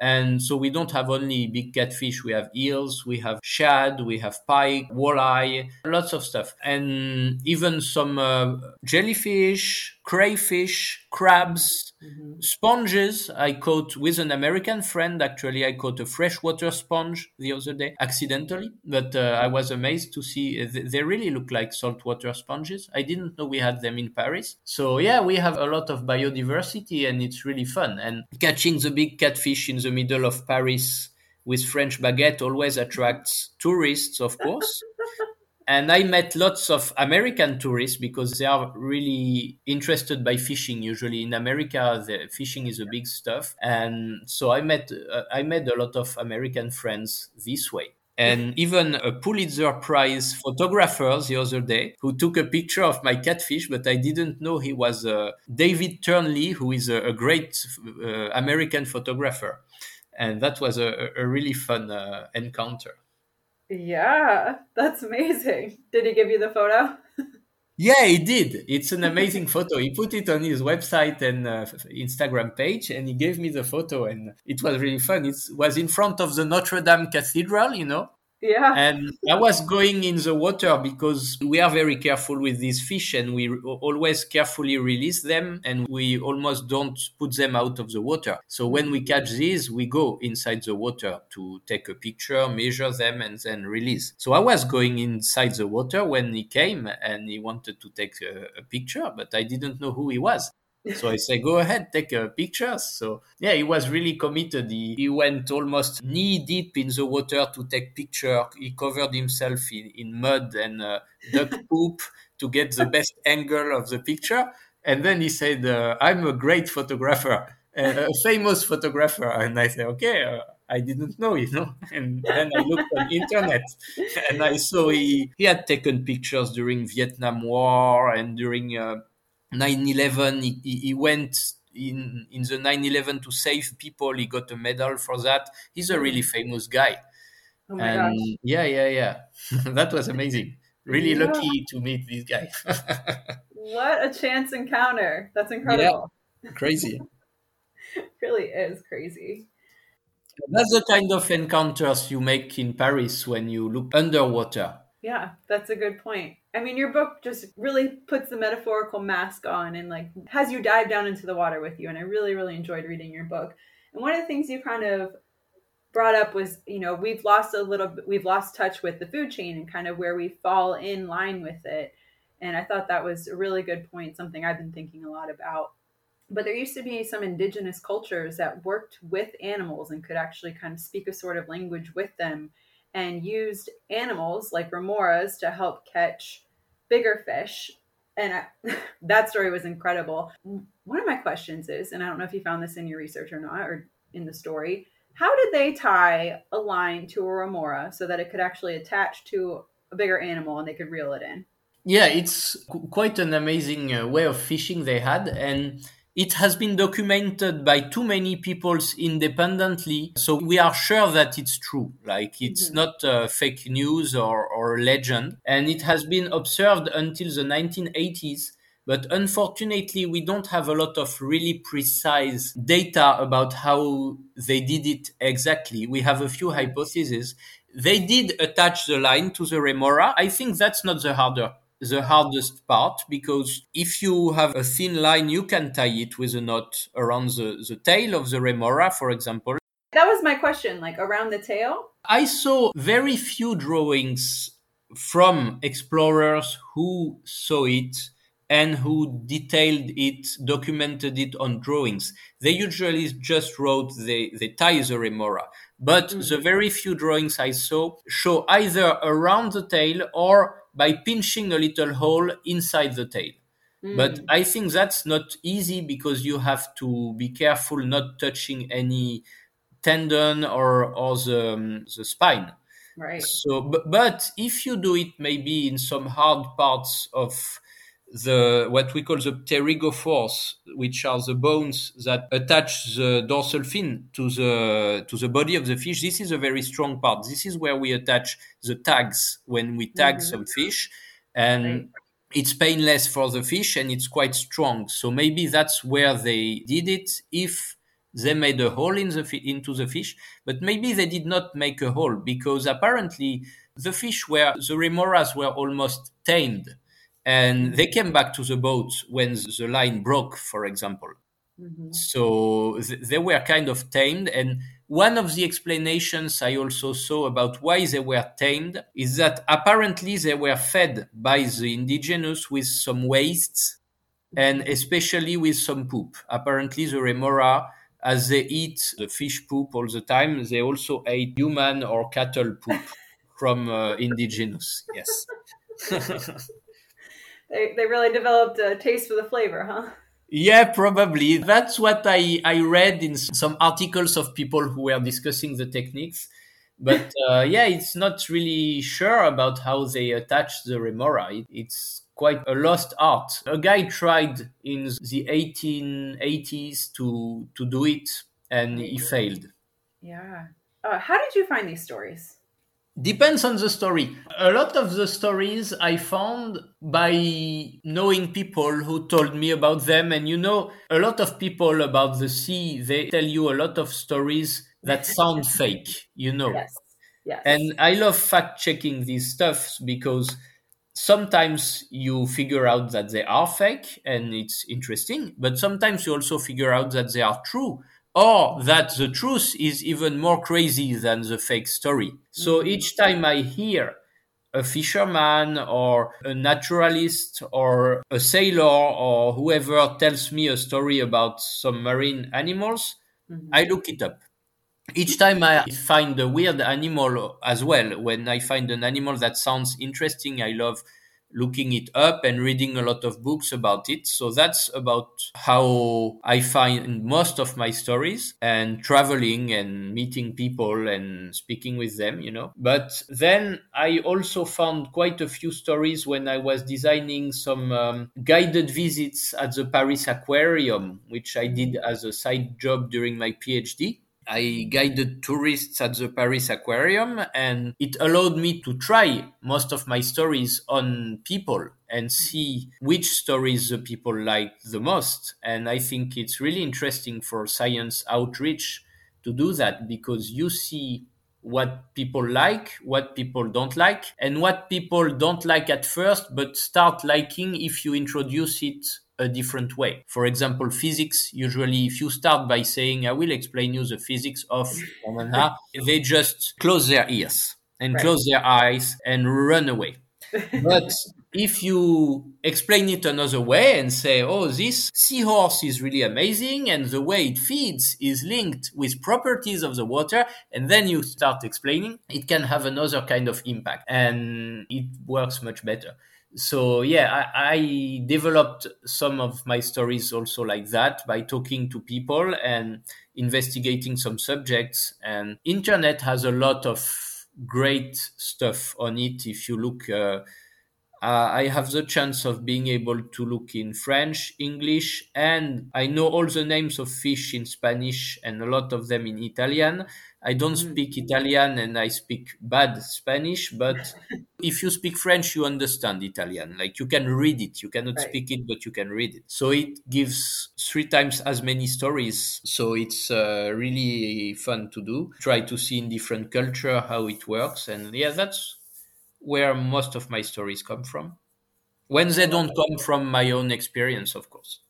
And so we don't have only big catfish, we have eels, we have shad, we have pike, walleye, lots of stuff. And even some uh, jellyfish, crayfish, crabs, mm-hmm. sponges. I caught with an American friend. Actually, I caught a freshwater sponge the other day accidentally, but uh, I was amazed to see uh, they really look like saltwater sponges. I didn't know we had them in Paris. So yeah, we have a lot of biodiversity and it's really fun. And catching the big catfish in the middle of Paris with French baguette always attracts tourists, of course. [LAUGHS] And I met lots of American tourists because they are really interested by fishing. Usually in America, the fishing is a big stuff. And so I met, uh, I met a lot of American friends this way and even a Pulitzer Prize photographer the other day who took a picture of my catfish, but I didn't know he was uh, David Turnley, who is a, a great uh, American photographer. And that was a, a really fun uh, encounter. Yeah, that's amazing. Did he give you the photo? yeah, he did. It's an amazing photo. He put it on his website and uh, Instagram page, and he gave me the photo, and it was really fun. It was in front of the Notre Dame Cathedral, you know, yeah. And I was going in the water because we are very careful with these fish and we always carefully release them and we almost don't put them out of the water. So when we catch these, we go inside the water to take a picture, measure them, and then release. So I was going inside the water when he came and he wanted to take a, a picture, but I didn't know who he was. So I say, go ahead, take a picture. So yeah, he was really committed. He, he went almost knee deep in the water to take picture. He covered himself in, in mud and uh, duck [LAUGHS] poop to get the best angle of the picture. And then he said, uh, I'm a great photographer, a famous photographer. And I said, okay, uh, I didn't know, you know. [LAUGHS] And then I looked on internet and I saw he, he had taken pictures during Vietnam War and during uh, 9/11. He, he went in in the 9/11 to save people. He got a medal for that. He's a mm. really famous guy. Oh and yeah, yeah, yeah. [LAUGHS] that was amazing. really Yeah. lucky to meet this guy. [LAUGHS] What a chance encounter. That's incredible. Yeah. Crazy. [LAUGHS] really is crazy. That's the kind of encounters you make in Paris when you look underwater. Yeah, that's a good point. I mean, your book just really puts the metaphorical mask on and like has you dive down into the water with you. And I really, really enjoyed reading your book. And one of the things you kind of brought up was, you know, we've lost a little we've lost touch with the food chain and kind of where we fall in line with it. And I thought that was a really good point, something I've been thinking a lot about. But there used to be some indigenous cultures that worked with animals and could actually kind of speak a sort of language with them and used animals like remoras to help catch bigger fish. And I, [LAUGHS] that story was incredible. One of my questions is, and I don't know if you found this in your research or not, or in the story, how did they tie a line to a remora so that it could actually attach to a bigger animal and they could reel it in? Yeah, it's quite an amazing uh, way of fishing they had, and it has been documented by too many peoples independently. So we are sure that it's true. Like it's Mhm. not uh, fake news or, or legend. And it has been observed until the 1980s. But unfortunately, we don't have a lot of really precise data about how they did it exactly. We have a few hypotheses. They did attach the line to the remora. I think that's not the harder the hardest part because if you have a thin line, you can tie it with a knot around the, the tail of the remora, for example. That was my question, like around the tail. I saw very few drawings from explorers who saw it and who detailed it, documented it on drawings. They usually just wrote they, they tie the remora. But Mm. the very few drawings I saw show either around the tail or by pinching a little hole inside the tail. But Mm, I think that's not easy because you have to be careful not touching any tendon or, or the, um, the spine. right. So, but, but if you do it maybe in some hard parts of the what we call the pterygophores, which are the bones that attach the dorsal fin to the to the body of the fish, this is a very strong part. This is where we attach the tags when we tag Mhm. some fish, and Right. it's painless for the fish and it's quite strong. So maybe that's where they did it. If they made a hole in the fi- into the fish, but maybe they did not make a hole because apparently the fish were the remoras were almost tamed, and they came back to the boat when the line broke, for example. Mhm. So th- they were kind of tamed. And one of the explanations I also saw about why they were tamed is that apparently they were fed by the indigenous with some wastes and especially with some poop. Apparently, the remora, as they eat the fish poop all the time, they also ate human or cattle poop [LAUGHS] from uh, indigenous. Yes. [LAUGHS] They, they really developed a taste for the flavor, huh? Yeah, probably. That's what I, I read in some articles of people who were discussing the techniques. But [LAUGHS] uh, yeah, it's not really sure about how they attach the remora. It, it's quite a lost art. A guy tried in the 1880s to, to do it and he failed. Yeah. Uh, how did you find these stories? Depends on the story. A lot of the stories I found by knowing people who told me about them. And you know, a lot of people about the sea, they tell you a lot of stories that sound [LAUGHS] fake, you know. Yes. Yes. And I love fact checking these stuffs because sometimes you figure out that they are fake and it's interesting, but sometimes you also figure out that they are true or that the truth is even more crazy than the fake story. So Mhm. each time I hear a fisherman or a naturalist or a sailor or whoever tells me a story about some marine animals, Mhm. I look it up. Each time I find a weird animal as well, when I find an animal that sounds interesting, I love looking it up and reading a lot of books about it. So that's about how I find most of my stories and traveling and meeting people and speaking with them, you know. But then I also found quite a few stories when I was designing some um, guided visits at the Paris Aquarium, which I did as a side job during my PhD. I guided tourists at the Paris Aquarium, and it allowed me to try most of my stories on people and see which stories the people like the most. And I think it's really interesting for science outreach to do that because you see what people like, what people don't like, and what people don't like at first, but start liking if you introduce it a different way. For example, physics, usually if you start by saying, I will explain you the physics of, they just close their ears and right. close their eyes and run away. [LAUGHS] but if you explain it another way and say, oh, this seahorse is really amazing and the way it feeds is linked with properties of the water, and then you start explaining, it can have another kind of impact and it works much better. So, yeah, I, I developed some of my stories also like that by talking to people and investigating some subjects. And internet has a lot of great stuff on it if you look. Uh, uh, I have the chance of being able to look in French, English, and I know all the names of fish in Spanish and a lot of them in Italian. I don't mm. speak Italian and I speak bad Spanish, but [LAUGHS] if you speak French, you understand Italian. Like you can read it. You cannot right. speak it, but you can read it. So it gives three times as many stories. So it's uh, really fun to do. Try to see in different culture how it works. And yeah, that's where most of my stories come from. When they don't come from my own experience of course.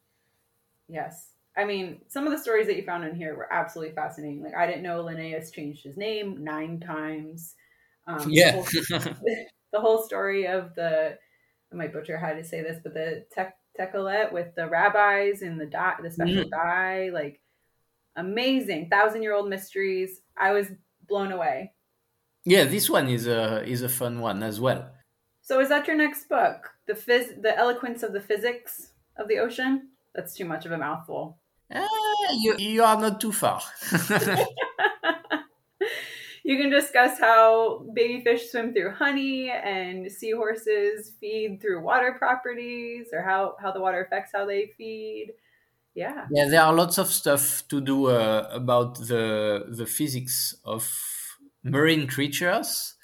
Yes. I mean some of the stories that you found in here were absolutely fascinating. Like i didn't know linnaeus changed his name nine times. Um, yeah. the whole, [LAUGHS] [LAUGHS] the whole, story of the i might butcher how to say this but the tech techelet with the rabbis and the dye the special mm. dye like amazing. Thousand year old mysteries. I was blown away yeah, this one is a is a fun one as well. So is that your next book? The phys- the eloquence of the physics of the ocean? That's too much of a mouthful. Uh, you you are not too far. [LAUGHS] you can discuss how baby fish swim through honey and seahorses feed through water properties or how, how the water affects how they feed. Yeah. Yeah, there are lots of stuff to do uh, about the the physics of marine creatures.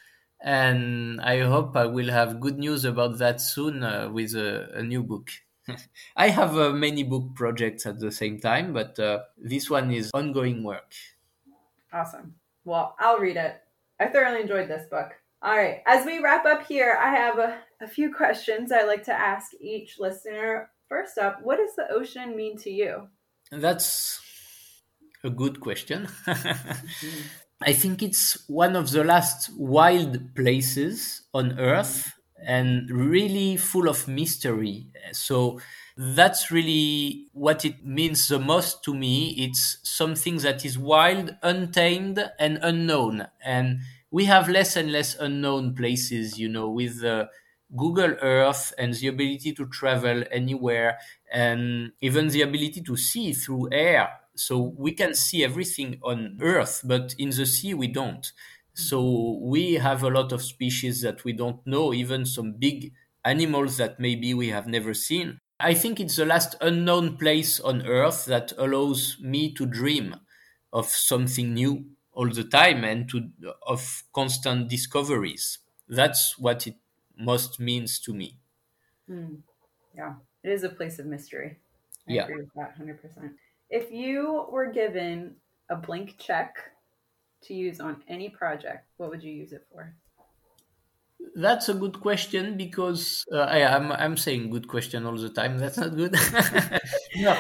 And I hope I will have good news about that soon uh, with a, a, new book. [LAUGHS] I have uh, many book projects at the same time, but uh, this one is ongoing work. Awesome. Well, I'll read it. I thoroughly enjoyed this book. All right. As we wrap up here, I have a, a few questions I like to ask each listener. First up, what does the ocean mean to you? That's a good question. [LAUGHS] I think it's one of the last wild places on Earth and really full of mystery. So that's really what it means the most to me. It's something that is wild, untamed, and unknown. And we have less and less unknown places, you know, with the Google Earth and the ability to travel anywhere and even the ability to see through air so we can see everything on Earth, but in the sea we don't. So we have a lot of species that we don't know, even some big animals that maybe we have never seen. I think it's the last unknown place on Earth that allows me to dream of something new all the time and to of constant discoveries. That's what it most means to me. Mm. Yeah, it is a place of mystery. I yeah. agree with that 100%. If you were given a blank check to use on any project, what would you use it for? That's a good question because uh, I, am I'm, I'm saying good question all the time. That's not good. [LAUGHS] no,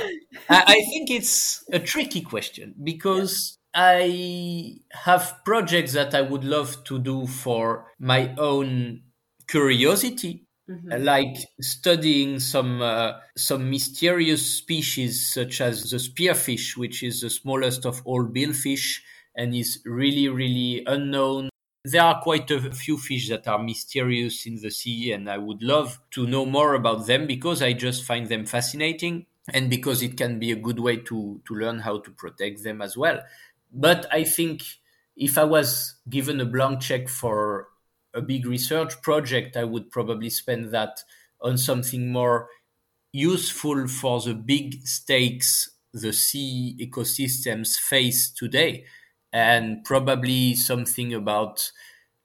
I, I, think it's a tricky question because I have projects that I would love to do for my own curiosity Mm-hmm. like studying some uh, some mysterious species such as the spearfish, which is the smallest of all billfish and is really really unknown. There are quite a few fish that are mysterious in the sea, and I would love to know more about them because I just find them fascinating and because it can be a good way to to learn how to protect them as well. But I think if I was given a blank check for a big research project, I would probably spend that on something more useful for the big stakes the sea ecosystems face today. and probably something about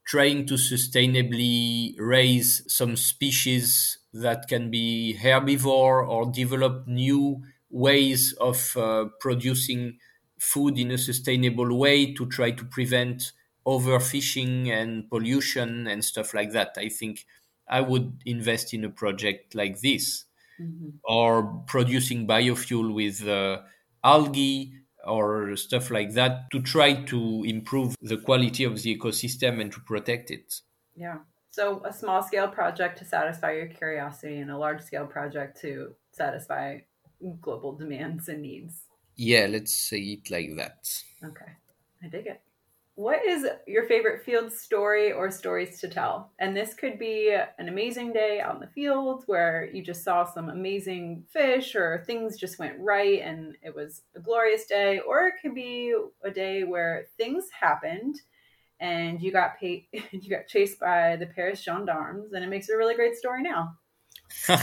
trying to sustainably raise some species that can be herbivore or develop new ways of uh, producing food in a sustainable way to try to prevent overfishing and pollution and stuff like that. I think I would invest in a project like this mm-hmm. or producing biofuel with uh, algae or stuff like that to try to improve the quality of the ecosystem and to protect it. Yeah. So a small scale project to satisfy your curiosity and a large scale project to satisfy global demands and needs. Yeah, let's say it like that. Okay. I dig it. What is your favorite field story or stories to tell? And this could be an amazing day out in the field where you just saw some amazing fish or things just went right and it was a glorious day, or it could be a day where things happened and you got paid, [LAUGHS] you got chased by the Paris gendarmes and it makes a really great story now. [LAUGHS]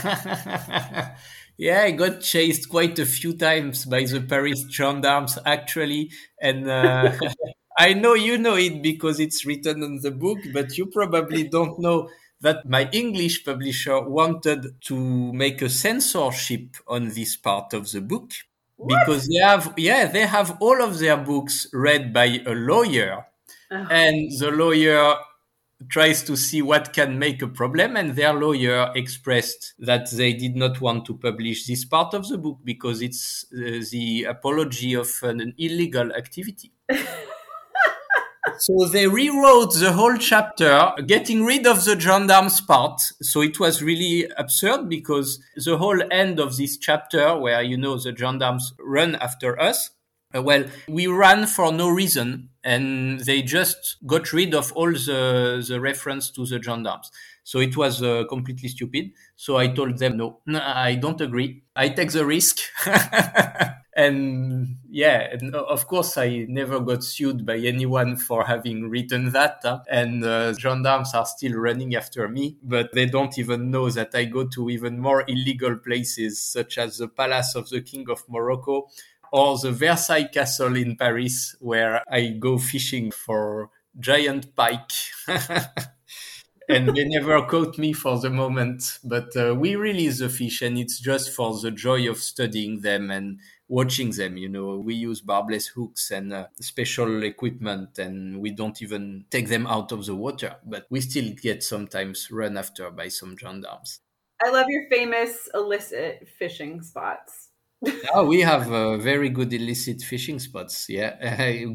yeah, I got chased quite a few times by the Paris gendarmes actually and uh, [LAUGHS] I know you know it because it's written in the book, but you probably don't know that my English publisher wanted to make a censorship on this part of the book what? because they have yeah they have all of their books read by a lawyer oh. and the lawyer tries to see what can make a problem and their lawyer expressed that they did not want to publish this part of the book because it's uh, the apology of an illegal activity [LAUGHS] so they rewrote the whole chapter, getting rid of the gendarmes part. So it was really absurd because the whole end of this chapter, where you know the gendarmes run after us, uh, well, we ran for no reason, and they just got rid of all the the reference to the gendarmes. So it was uh, completely stupid. So I told them, no, no, I don't agree. I take the risk. [LAUGHS] and yeah, and of course, I never got sued by anyone for having written that. Huh? And uh, gendarmes are still running after me, but they don't even know that I go to even more illegal places, such as the Palace of the King of Morocco or the Versailles Castle in Paris, where I go fishing for giant pike. [LAUGHS] and they never caught me for the moment. But uh, we release the fish, and it's just for the joy of studying them and watching them. You know, we use barbless hooks and uh, special equipment, and we don't even take them out of the water, but we still get sometimes run after by some gendarmes. I love your famous illicit fishing spots. [LAUGHS] oh, we have uh, very good illicit fishing spots. Yeah,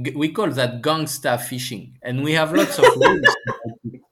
[LAUGHS] we call that gangsta fishing, and we have lots of [LAUGHS] rules.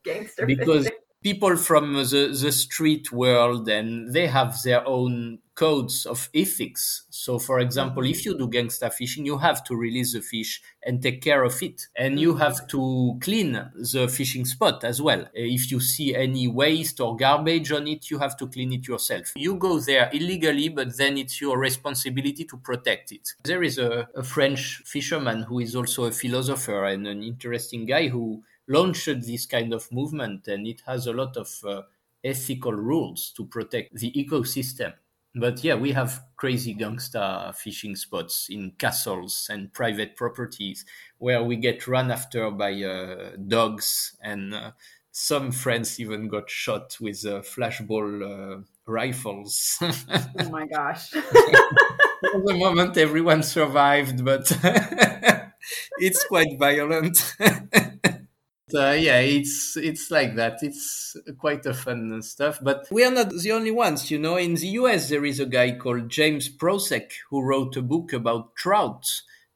Gangster because fishing people from the, the street world and they have their own codes of ethics. So, for example, mm-hmm. if you do gangster fishing, you have to release the fish and take care of it. And you mm-hmm. have to clean the fishing spot as well. If you see any waste or garbage on it, you have to clean it yourself. You go there illegally, but then it's your responsibility to protect it. There is a, a French fisherman who is also a philosopher and an interesting guy who launched this kind of movement, and it has a lot of uh, ethical rules to protect the ecosystem. But yeah, we have crazy gangsta fishing spots in castles and private properties where we get run after by uh, dogs, and uh, some friends even got shot with uh, flashball uh, rifles. oh my gosh. [LAUGHS] For the moment, everyone survived, but [LAUGHS] it's quite violent [LAUGHS] uh, yeah, it's it's like that. It's quite a fun stuff. But we are not the only ones. You know, in the U.S. there is a guy called James Prosek who wrote a book about trout,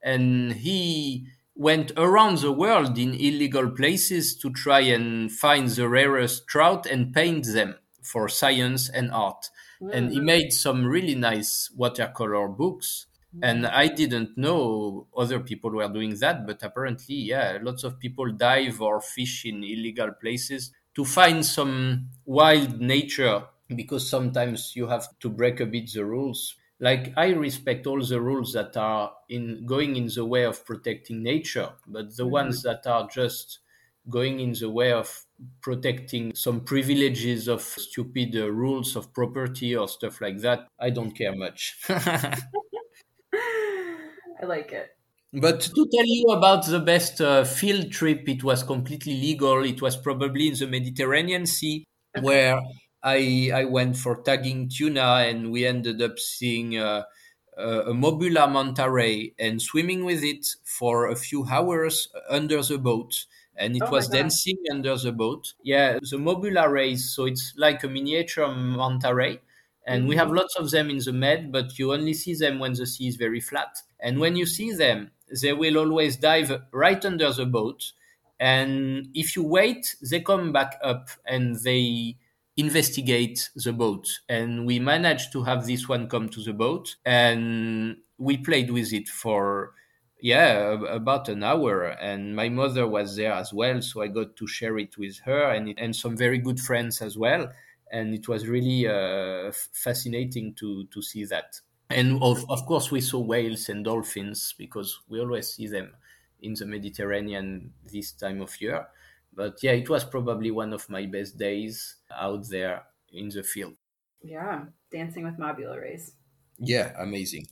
and he went around the world in illegal places to try and find the rarest trout and paint them for science and art. Mm-hmm. And he made some really nice watercolor books and i didn't know other people were doing that but apparently yeah lots of people dive or fish in illegal places to find some wild nature because sometimes you have to break a bit the rules. Like i respect all the rules that are in going in the way of protecting nature but the mm-hmm. ones that are just going in the way of protecting some privileges of stupid uh, rules of property or stuff like that i don't care much [LAUGHS] I like it. But to tell you about the best uh, field trip, it was completely legal. It was probably in the Mediterranean Sea okay. where I I went for tagging tuna, and we ended up seeing uh, a mobula manta ray and swimming with it for a few hours under the boat and it oh was dancing under the boat. Yeah, the mobula rays, so it's like a miniature manta ray. And mm-hmm. we have lots of them in the Med, but you only see them when the sea is very flat. And when you see them, they will always dive right under the boat. And if you wait, they come back up and they investigate the boat. And we managed to have this one come to the boat and we played with it for, yeah, about an hour. And my mother was there as well. So I got to share it with her and, and some very good friends as well. And it was really uh, fascinating to, to see that. And of, of course we saw whales and dolphins because we always see them in the mediterranean this time of year. But yeah it was probably one of my best days out there in the field. Yeah dancing with mobula rays. Yeah amazing.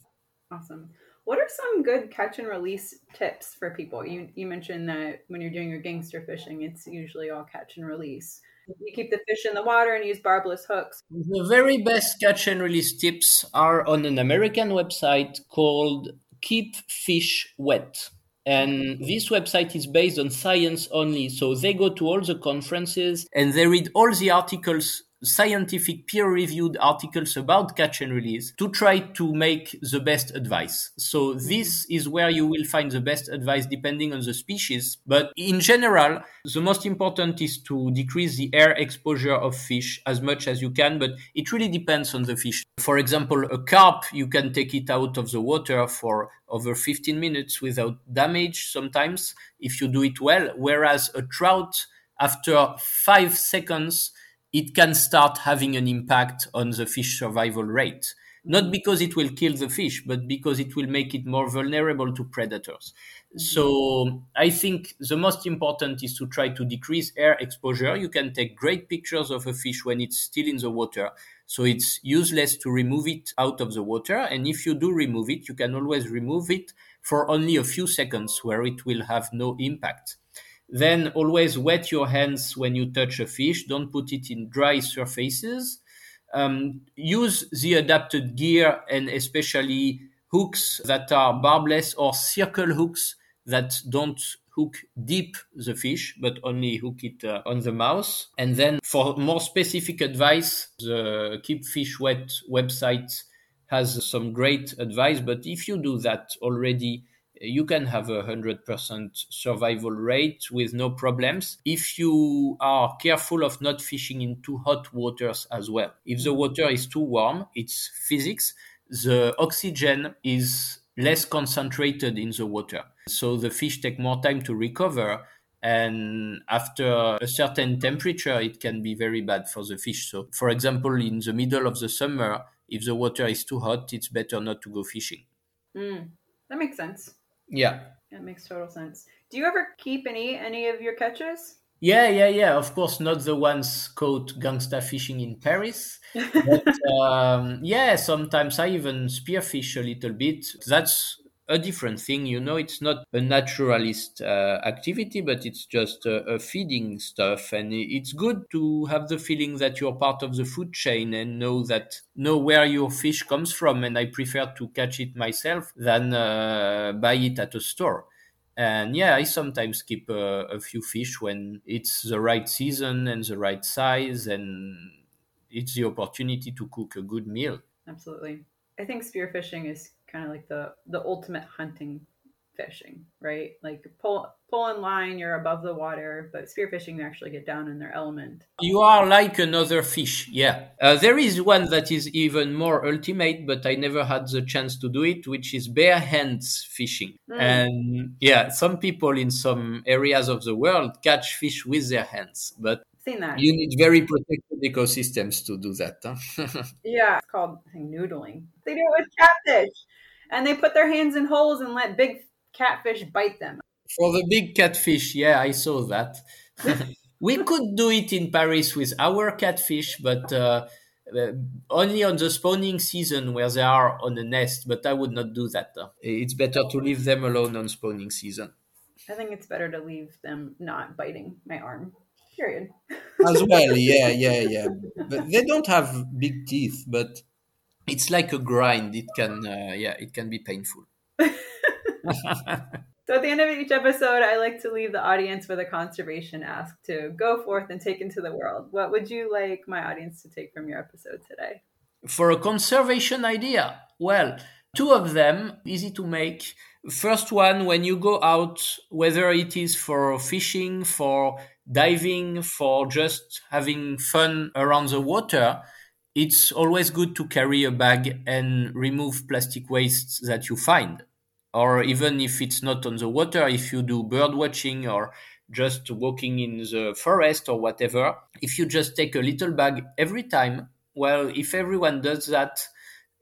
Awesome. What are some good catch and release tips for people? You, you mentioned that when you're doing your gangster fishing it's usually all catch and release you keep the fish in the water and use barbless hooks. The very best catch and release tips are on an American website called Keep Fish Wet. And this website is based on science only. So they go to all the conferences and they read all the articles scientific peer reviewed articles about catch and release to try to make the best advice. So this is where you will find the best advice depending on the species. But in general, the most important is to decrease the air exposure of fish as much as you can, but it really depends on the fish. For example, a carp, you can take it out of the water for over 15 minutes without damage sometimes if you do it well. Whereas a trout, after five seconds, it can start having an impact on the fish survival rate. Not mm. because it will kill the fish, but because it will make it more vulnerable to predators. So I think the most important is to try to decrease air exposure. You can take great pictures of a fish when it's still in the water. So it's useless to remove it out of the water. And if you do remove it, you can always remove it for only a few seconds where it will have no impact. Then always wet your hands when you touch a fish. Don't put it in dry surfaces. Um, use the adapted gear and especially hooks that are barbless or circle hooks that don't hook deep the fish, but only hook it uh, on the mouth. And then for more specific advice, the Keep Fish Wet website has some great advice. But if you do that already, you can have a 100% survival rate with no problems if you are careful of not fishing in too hot waters as well. If the water is too warm, it's physics, the oxygen is less concentrated in the water. So the fish take more time to recover and after a certain temperature it can be very bad for the fish so for example in the middle of the summer if the water is too hot it's better not to go fishing mm, that makes sense yeah. That makes total sense. Do you ever keep any any of your catches? Yeah, yeah, yeah. Of course, not the ones caught gangsta fishing in Paris. but [LAUGHS] um, yeah, sometimes I even spearfish a little bit. That's a different thing. You know, it's not a naturalist uh, activity, but it's just a, a, feeding stuff. And it's good to have the feeling that you're part of the food chain and know that know where your fish comes from. And I prefer to catch it myself than uh, buy it at a store. And yeah, I sometimes keep a, a few fish when it's the right season and the right size, and it's the opportunity to cook a good meal. Absolutely. I think spearfishing is kind of like the the ultimate hunting fishing, right? Like pull pull in line, you're above the water, but spearfishing you actually get down in their element. You are like another fish, yeah. Uh, there is one that is even more ultimate, but I never had the chance to do it, which is bare hands fishing. Mm. And yeah, some people in some areas of the world catch fish with their hands, but seen that. You need very protected ecosystems to do that. Huh? [LAUGHS] yeah, it's called noodling. They do it with catfish and they put their hands in holes and let big catfish bite them. For the big catfish, yeah, I saw that. [LAUGHS] we could do it in Paris with our catfish, but uh, uh, only on the spawning season where they are on the nest, but I would not do that. It's better to leave them alone on spawning season. I think it's better to leave them not biting my arm. Period. As well, [LAUGHS] yeah, yeah, yeah. But they don't have big teeth, but it's like a grind. It can, uh, yeah, it can be painful. [LAUGHS] [LAUGHS] So at the end of each episode, I like to leave the audience with a conservation ask to go forth and take into the world. What would you like my audience to take from your episode today? For a conservation idea, well, two of them easy to make. First one, when you go out, whether it is for fishing, for diving, for just having fun around the water, it's always good to carry a bag and remove plastic waste that you find or even if it's not on the water, if you do bird watching or just walking in the forest or whatever, if you just take a little bag every time, well, if everyone does that,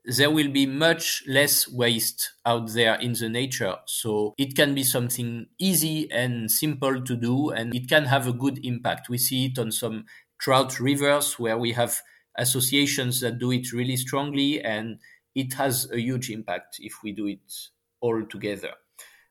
there will be much less waste out there in the nature. So it can be something easy and simple to do, and it can have a good impact. We see it on some trout rivers where we have associations that do it really strongly, and it has a huge impact if we do it all together.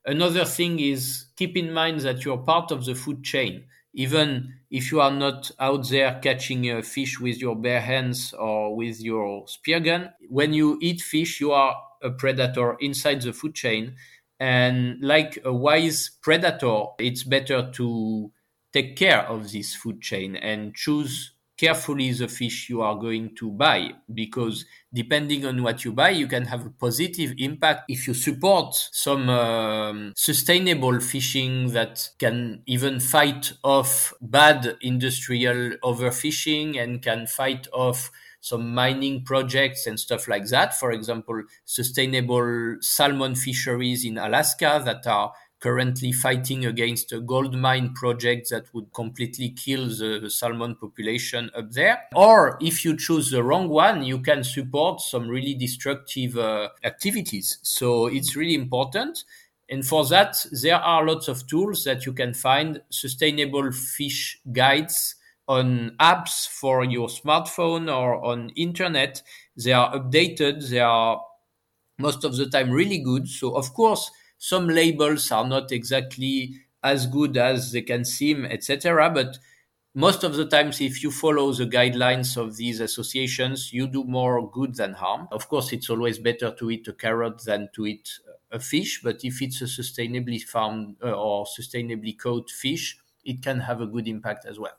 Another thing is keep in mind that you're part of the food chain. Even if you are not out there catching a fish with your bare hands or with your spear gun, when you eat fish, you are a predator inside the food chain. And like a wise predator, it's better to take care of this food chain and choose carefully the fish you are going to buy because depending on what you buy you can have a positive impact if you support some um, sustainable fishing that can even fight off bad industrial overfishing and can fight off some mining projects and stuff like that. For example sustainable salmon fisheries in alaska that are currently fighting against a gold mine project that would completely kill the salmon population up there. Or if you choose the wrong one, you can support some really destructive uh, activities. So it's really important. And for that, there are lots of tools that you can find sustainable fish guides on apps for your smartphone or on internet. They are updated. They are most of the time really good. So of course, some labels are not exactly as good as they can seem, etc. But most of the times, if you follow the guidelines of these associations, you do more good than harm. Of course, it's always better to eat a carrot than to eat a fish, but if it's a sustainably farmed uh, or sustainably caught fish, it can have a good impact as well.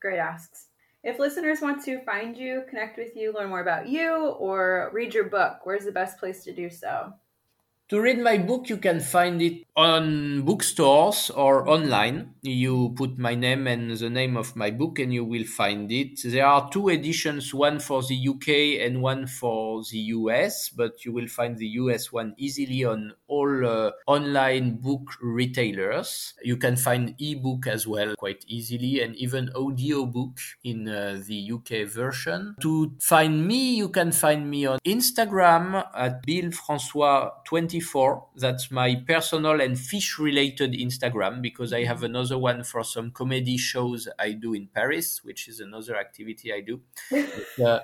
Great asks. If listeners want to find you, connect with you, learn more about you, or read your book, where's the best place to do so? To read my book, you can find it on bookstores or online. You put my name and the name of my book, and you will find it. There are two editions one for the UK and one for the US, but you will find the US one easily on all uh, online book retailers. You can find ebook as well quite easily, and even audiobook in uh, the UK version. To find me, you can find me on Instagram at Bill Francois 20 24. That's my personal and fish related Instagram because I have another one for some comedy shows I do in Paris, which is another activity I do. [LAUGHS] uh,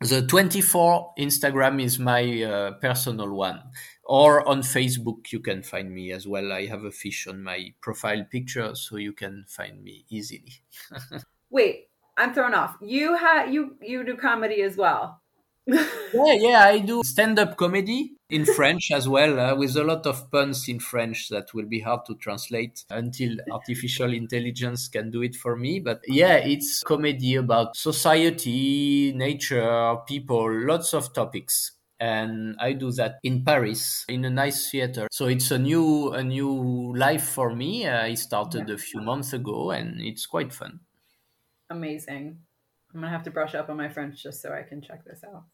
the 24 Instagram is my uh, personal one. Or on Facebook, you can find me as well. I have a fish on my profile picture, so you can find me easily. [LAUGHS] Wait, I'm thrown off. You have you you do comedy as well. Yeah, yeah, I do stand up comedy in French as well, uh, with a lot of puns in French that will be hard to translate until artificial intelligence can do it for me. But yeah, it's comedy about society, nature, people, lots of topics. And I do that in Paris in a nice theater. So it's a new a new life for me. I started a few months ago, and it's quite fun. Amazing. I'm gonna have to brush up on my French just so I can check this out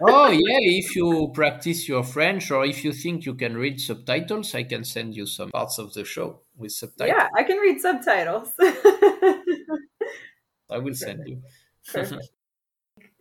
oh yeah, if you practice your French or if you think you can read subtitles, I can send you some parts of the show with subtitles. Yeah, I can read subtitles. [LAUGHS] I will send you. [LAUGHS]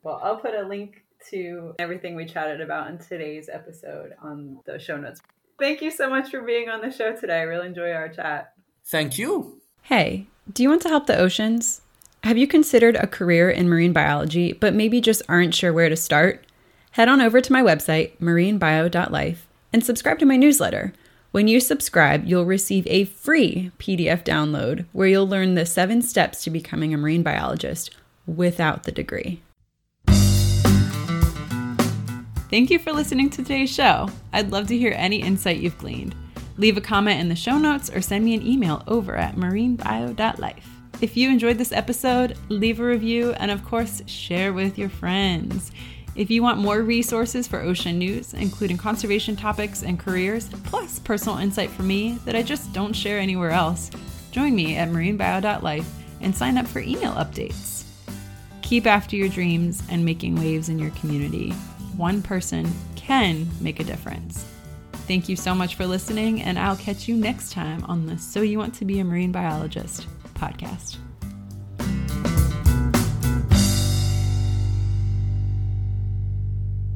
well, I'll put a link to everything we chatted about in today's episode on the show notes. Thank you so much for being on the show today. I really enjoy our chat. Thank you. Hey, do you want to help the oceans? Have you considered a career in marine biology, but maybe just aren't sure where to start? Head on over to my website, marinebio.life, and subscribe to my newsletter. When you subscribe, you'll receive a free PDF download where you'll learn the seven steps to becoming a marine biologist without the degree. Thank you for listening to today's show. I'd love to hear any insight you've gleaned. Leave a comment in the show notes or send me an email over at marinebio.life. If you enjoyed this episode, leave a review and, of course, share with your friends. If you want more resources for ocean news, including conservation topics and careers, plus personal insight from me that I just don't share anywhere else, join me at marinebio.life and sign up for email updates. Keep after your dreams and making waves in your community. One person can make a difference. Thank you so much for listening, and I'll catch you next time on the So You Want to Be a Marine Biologist podcast.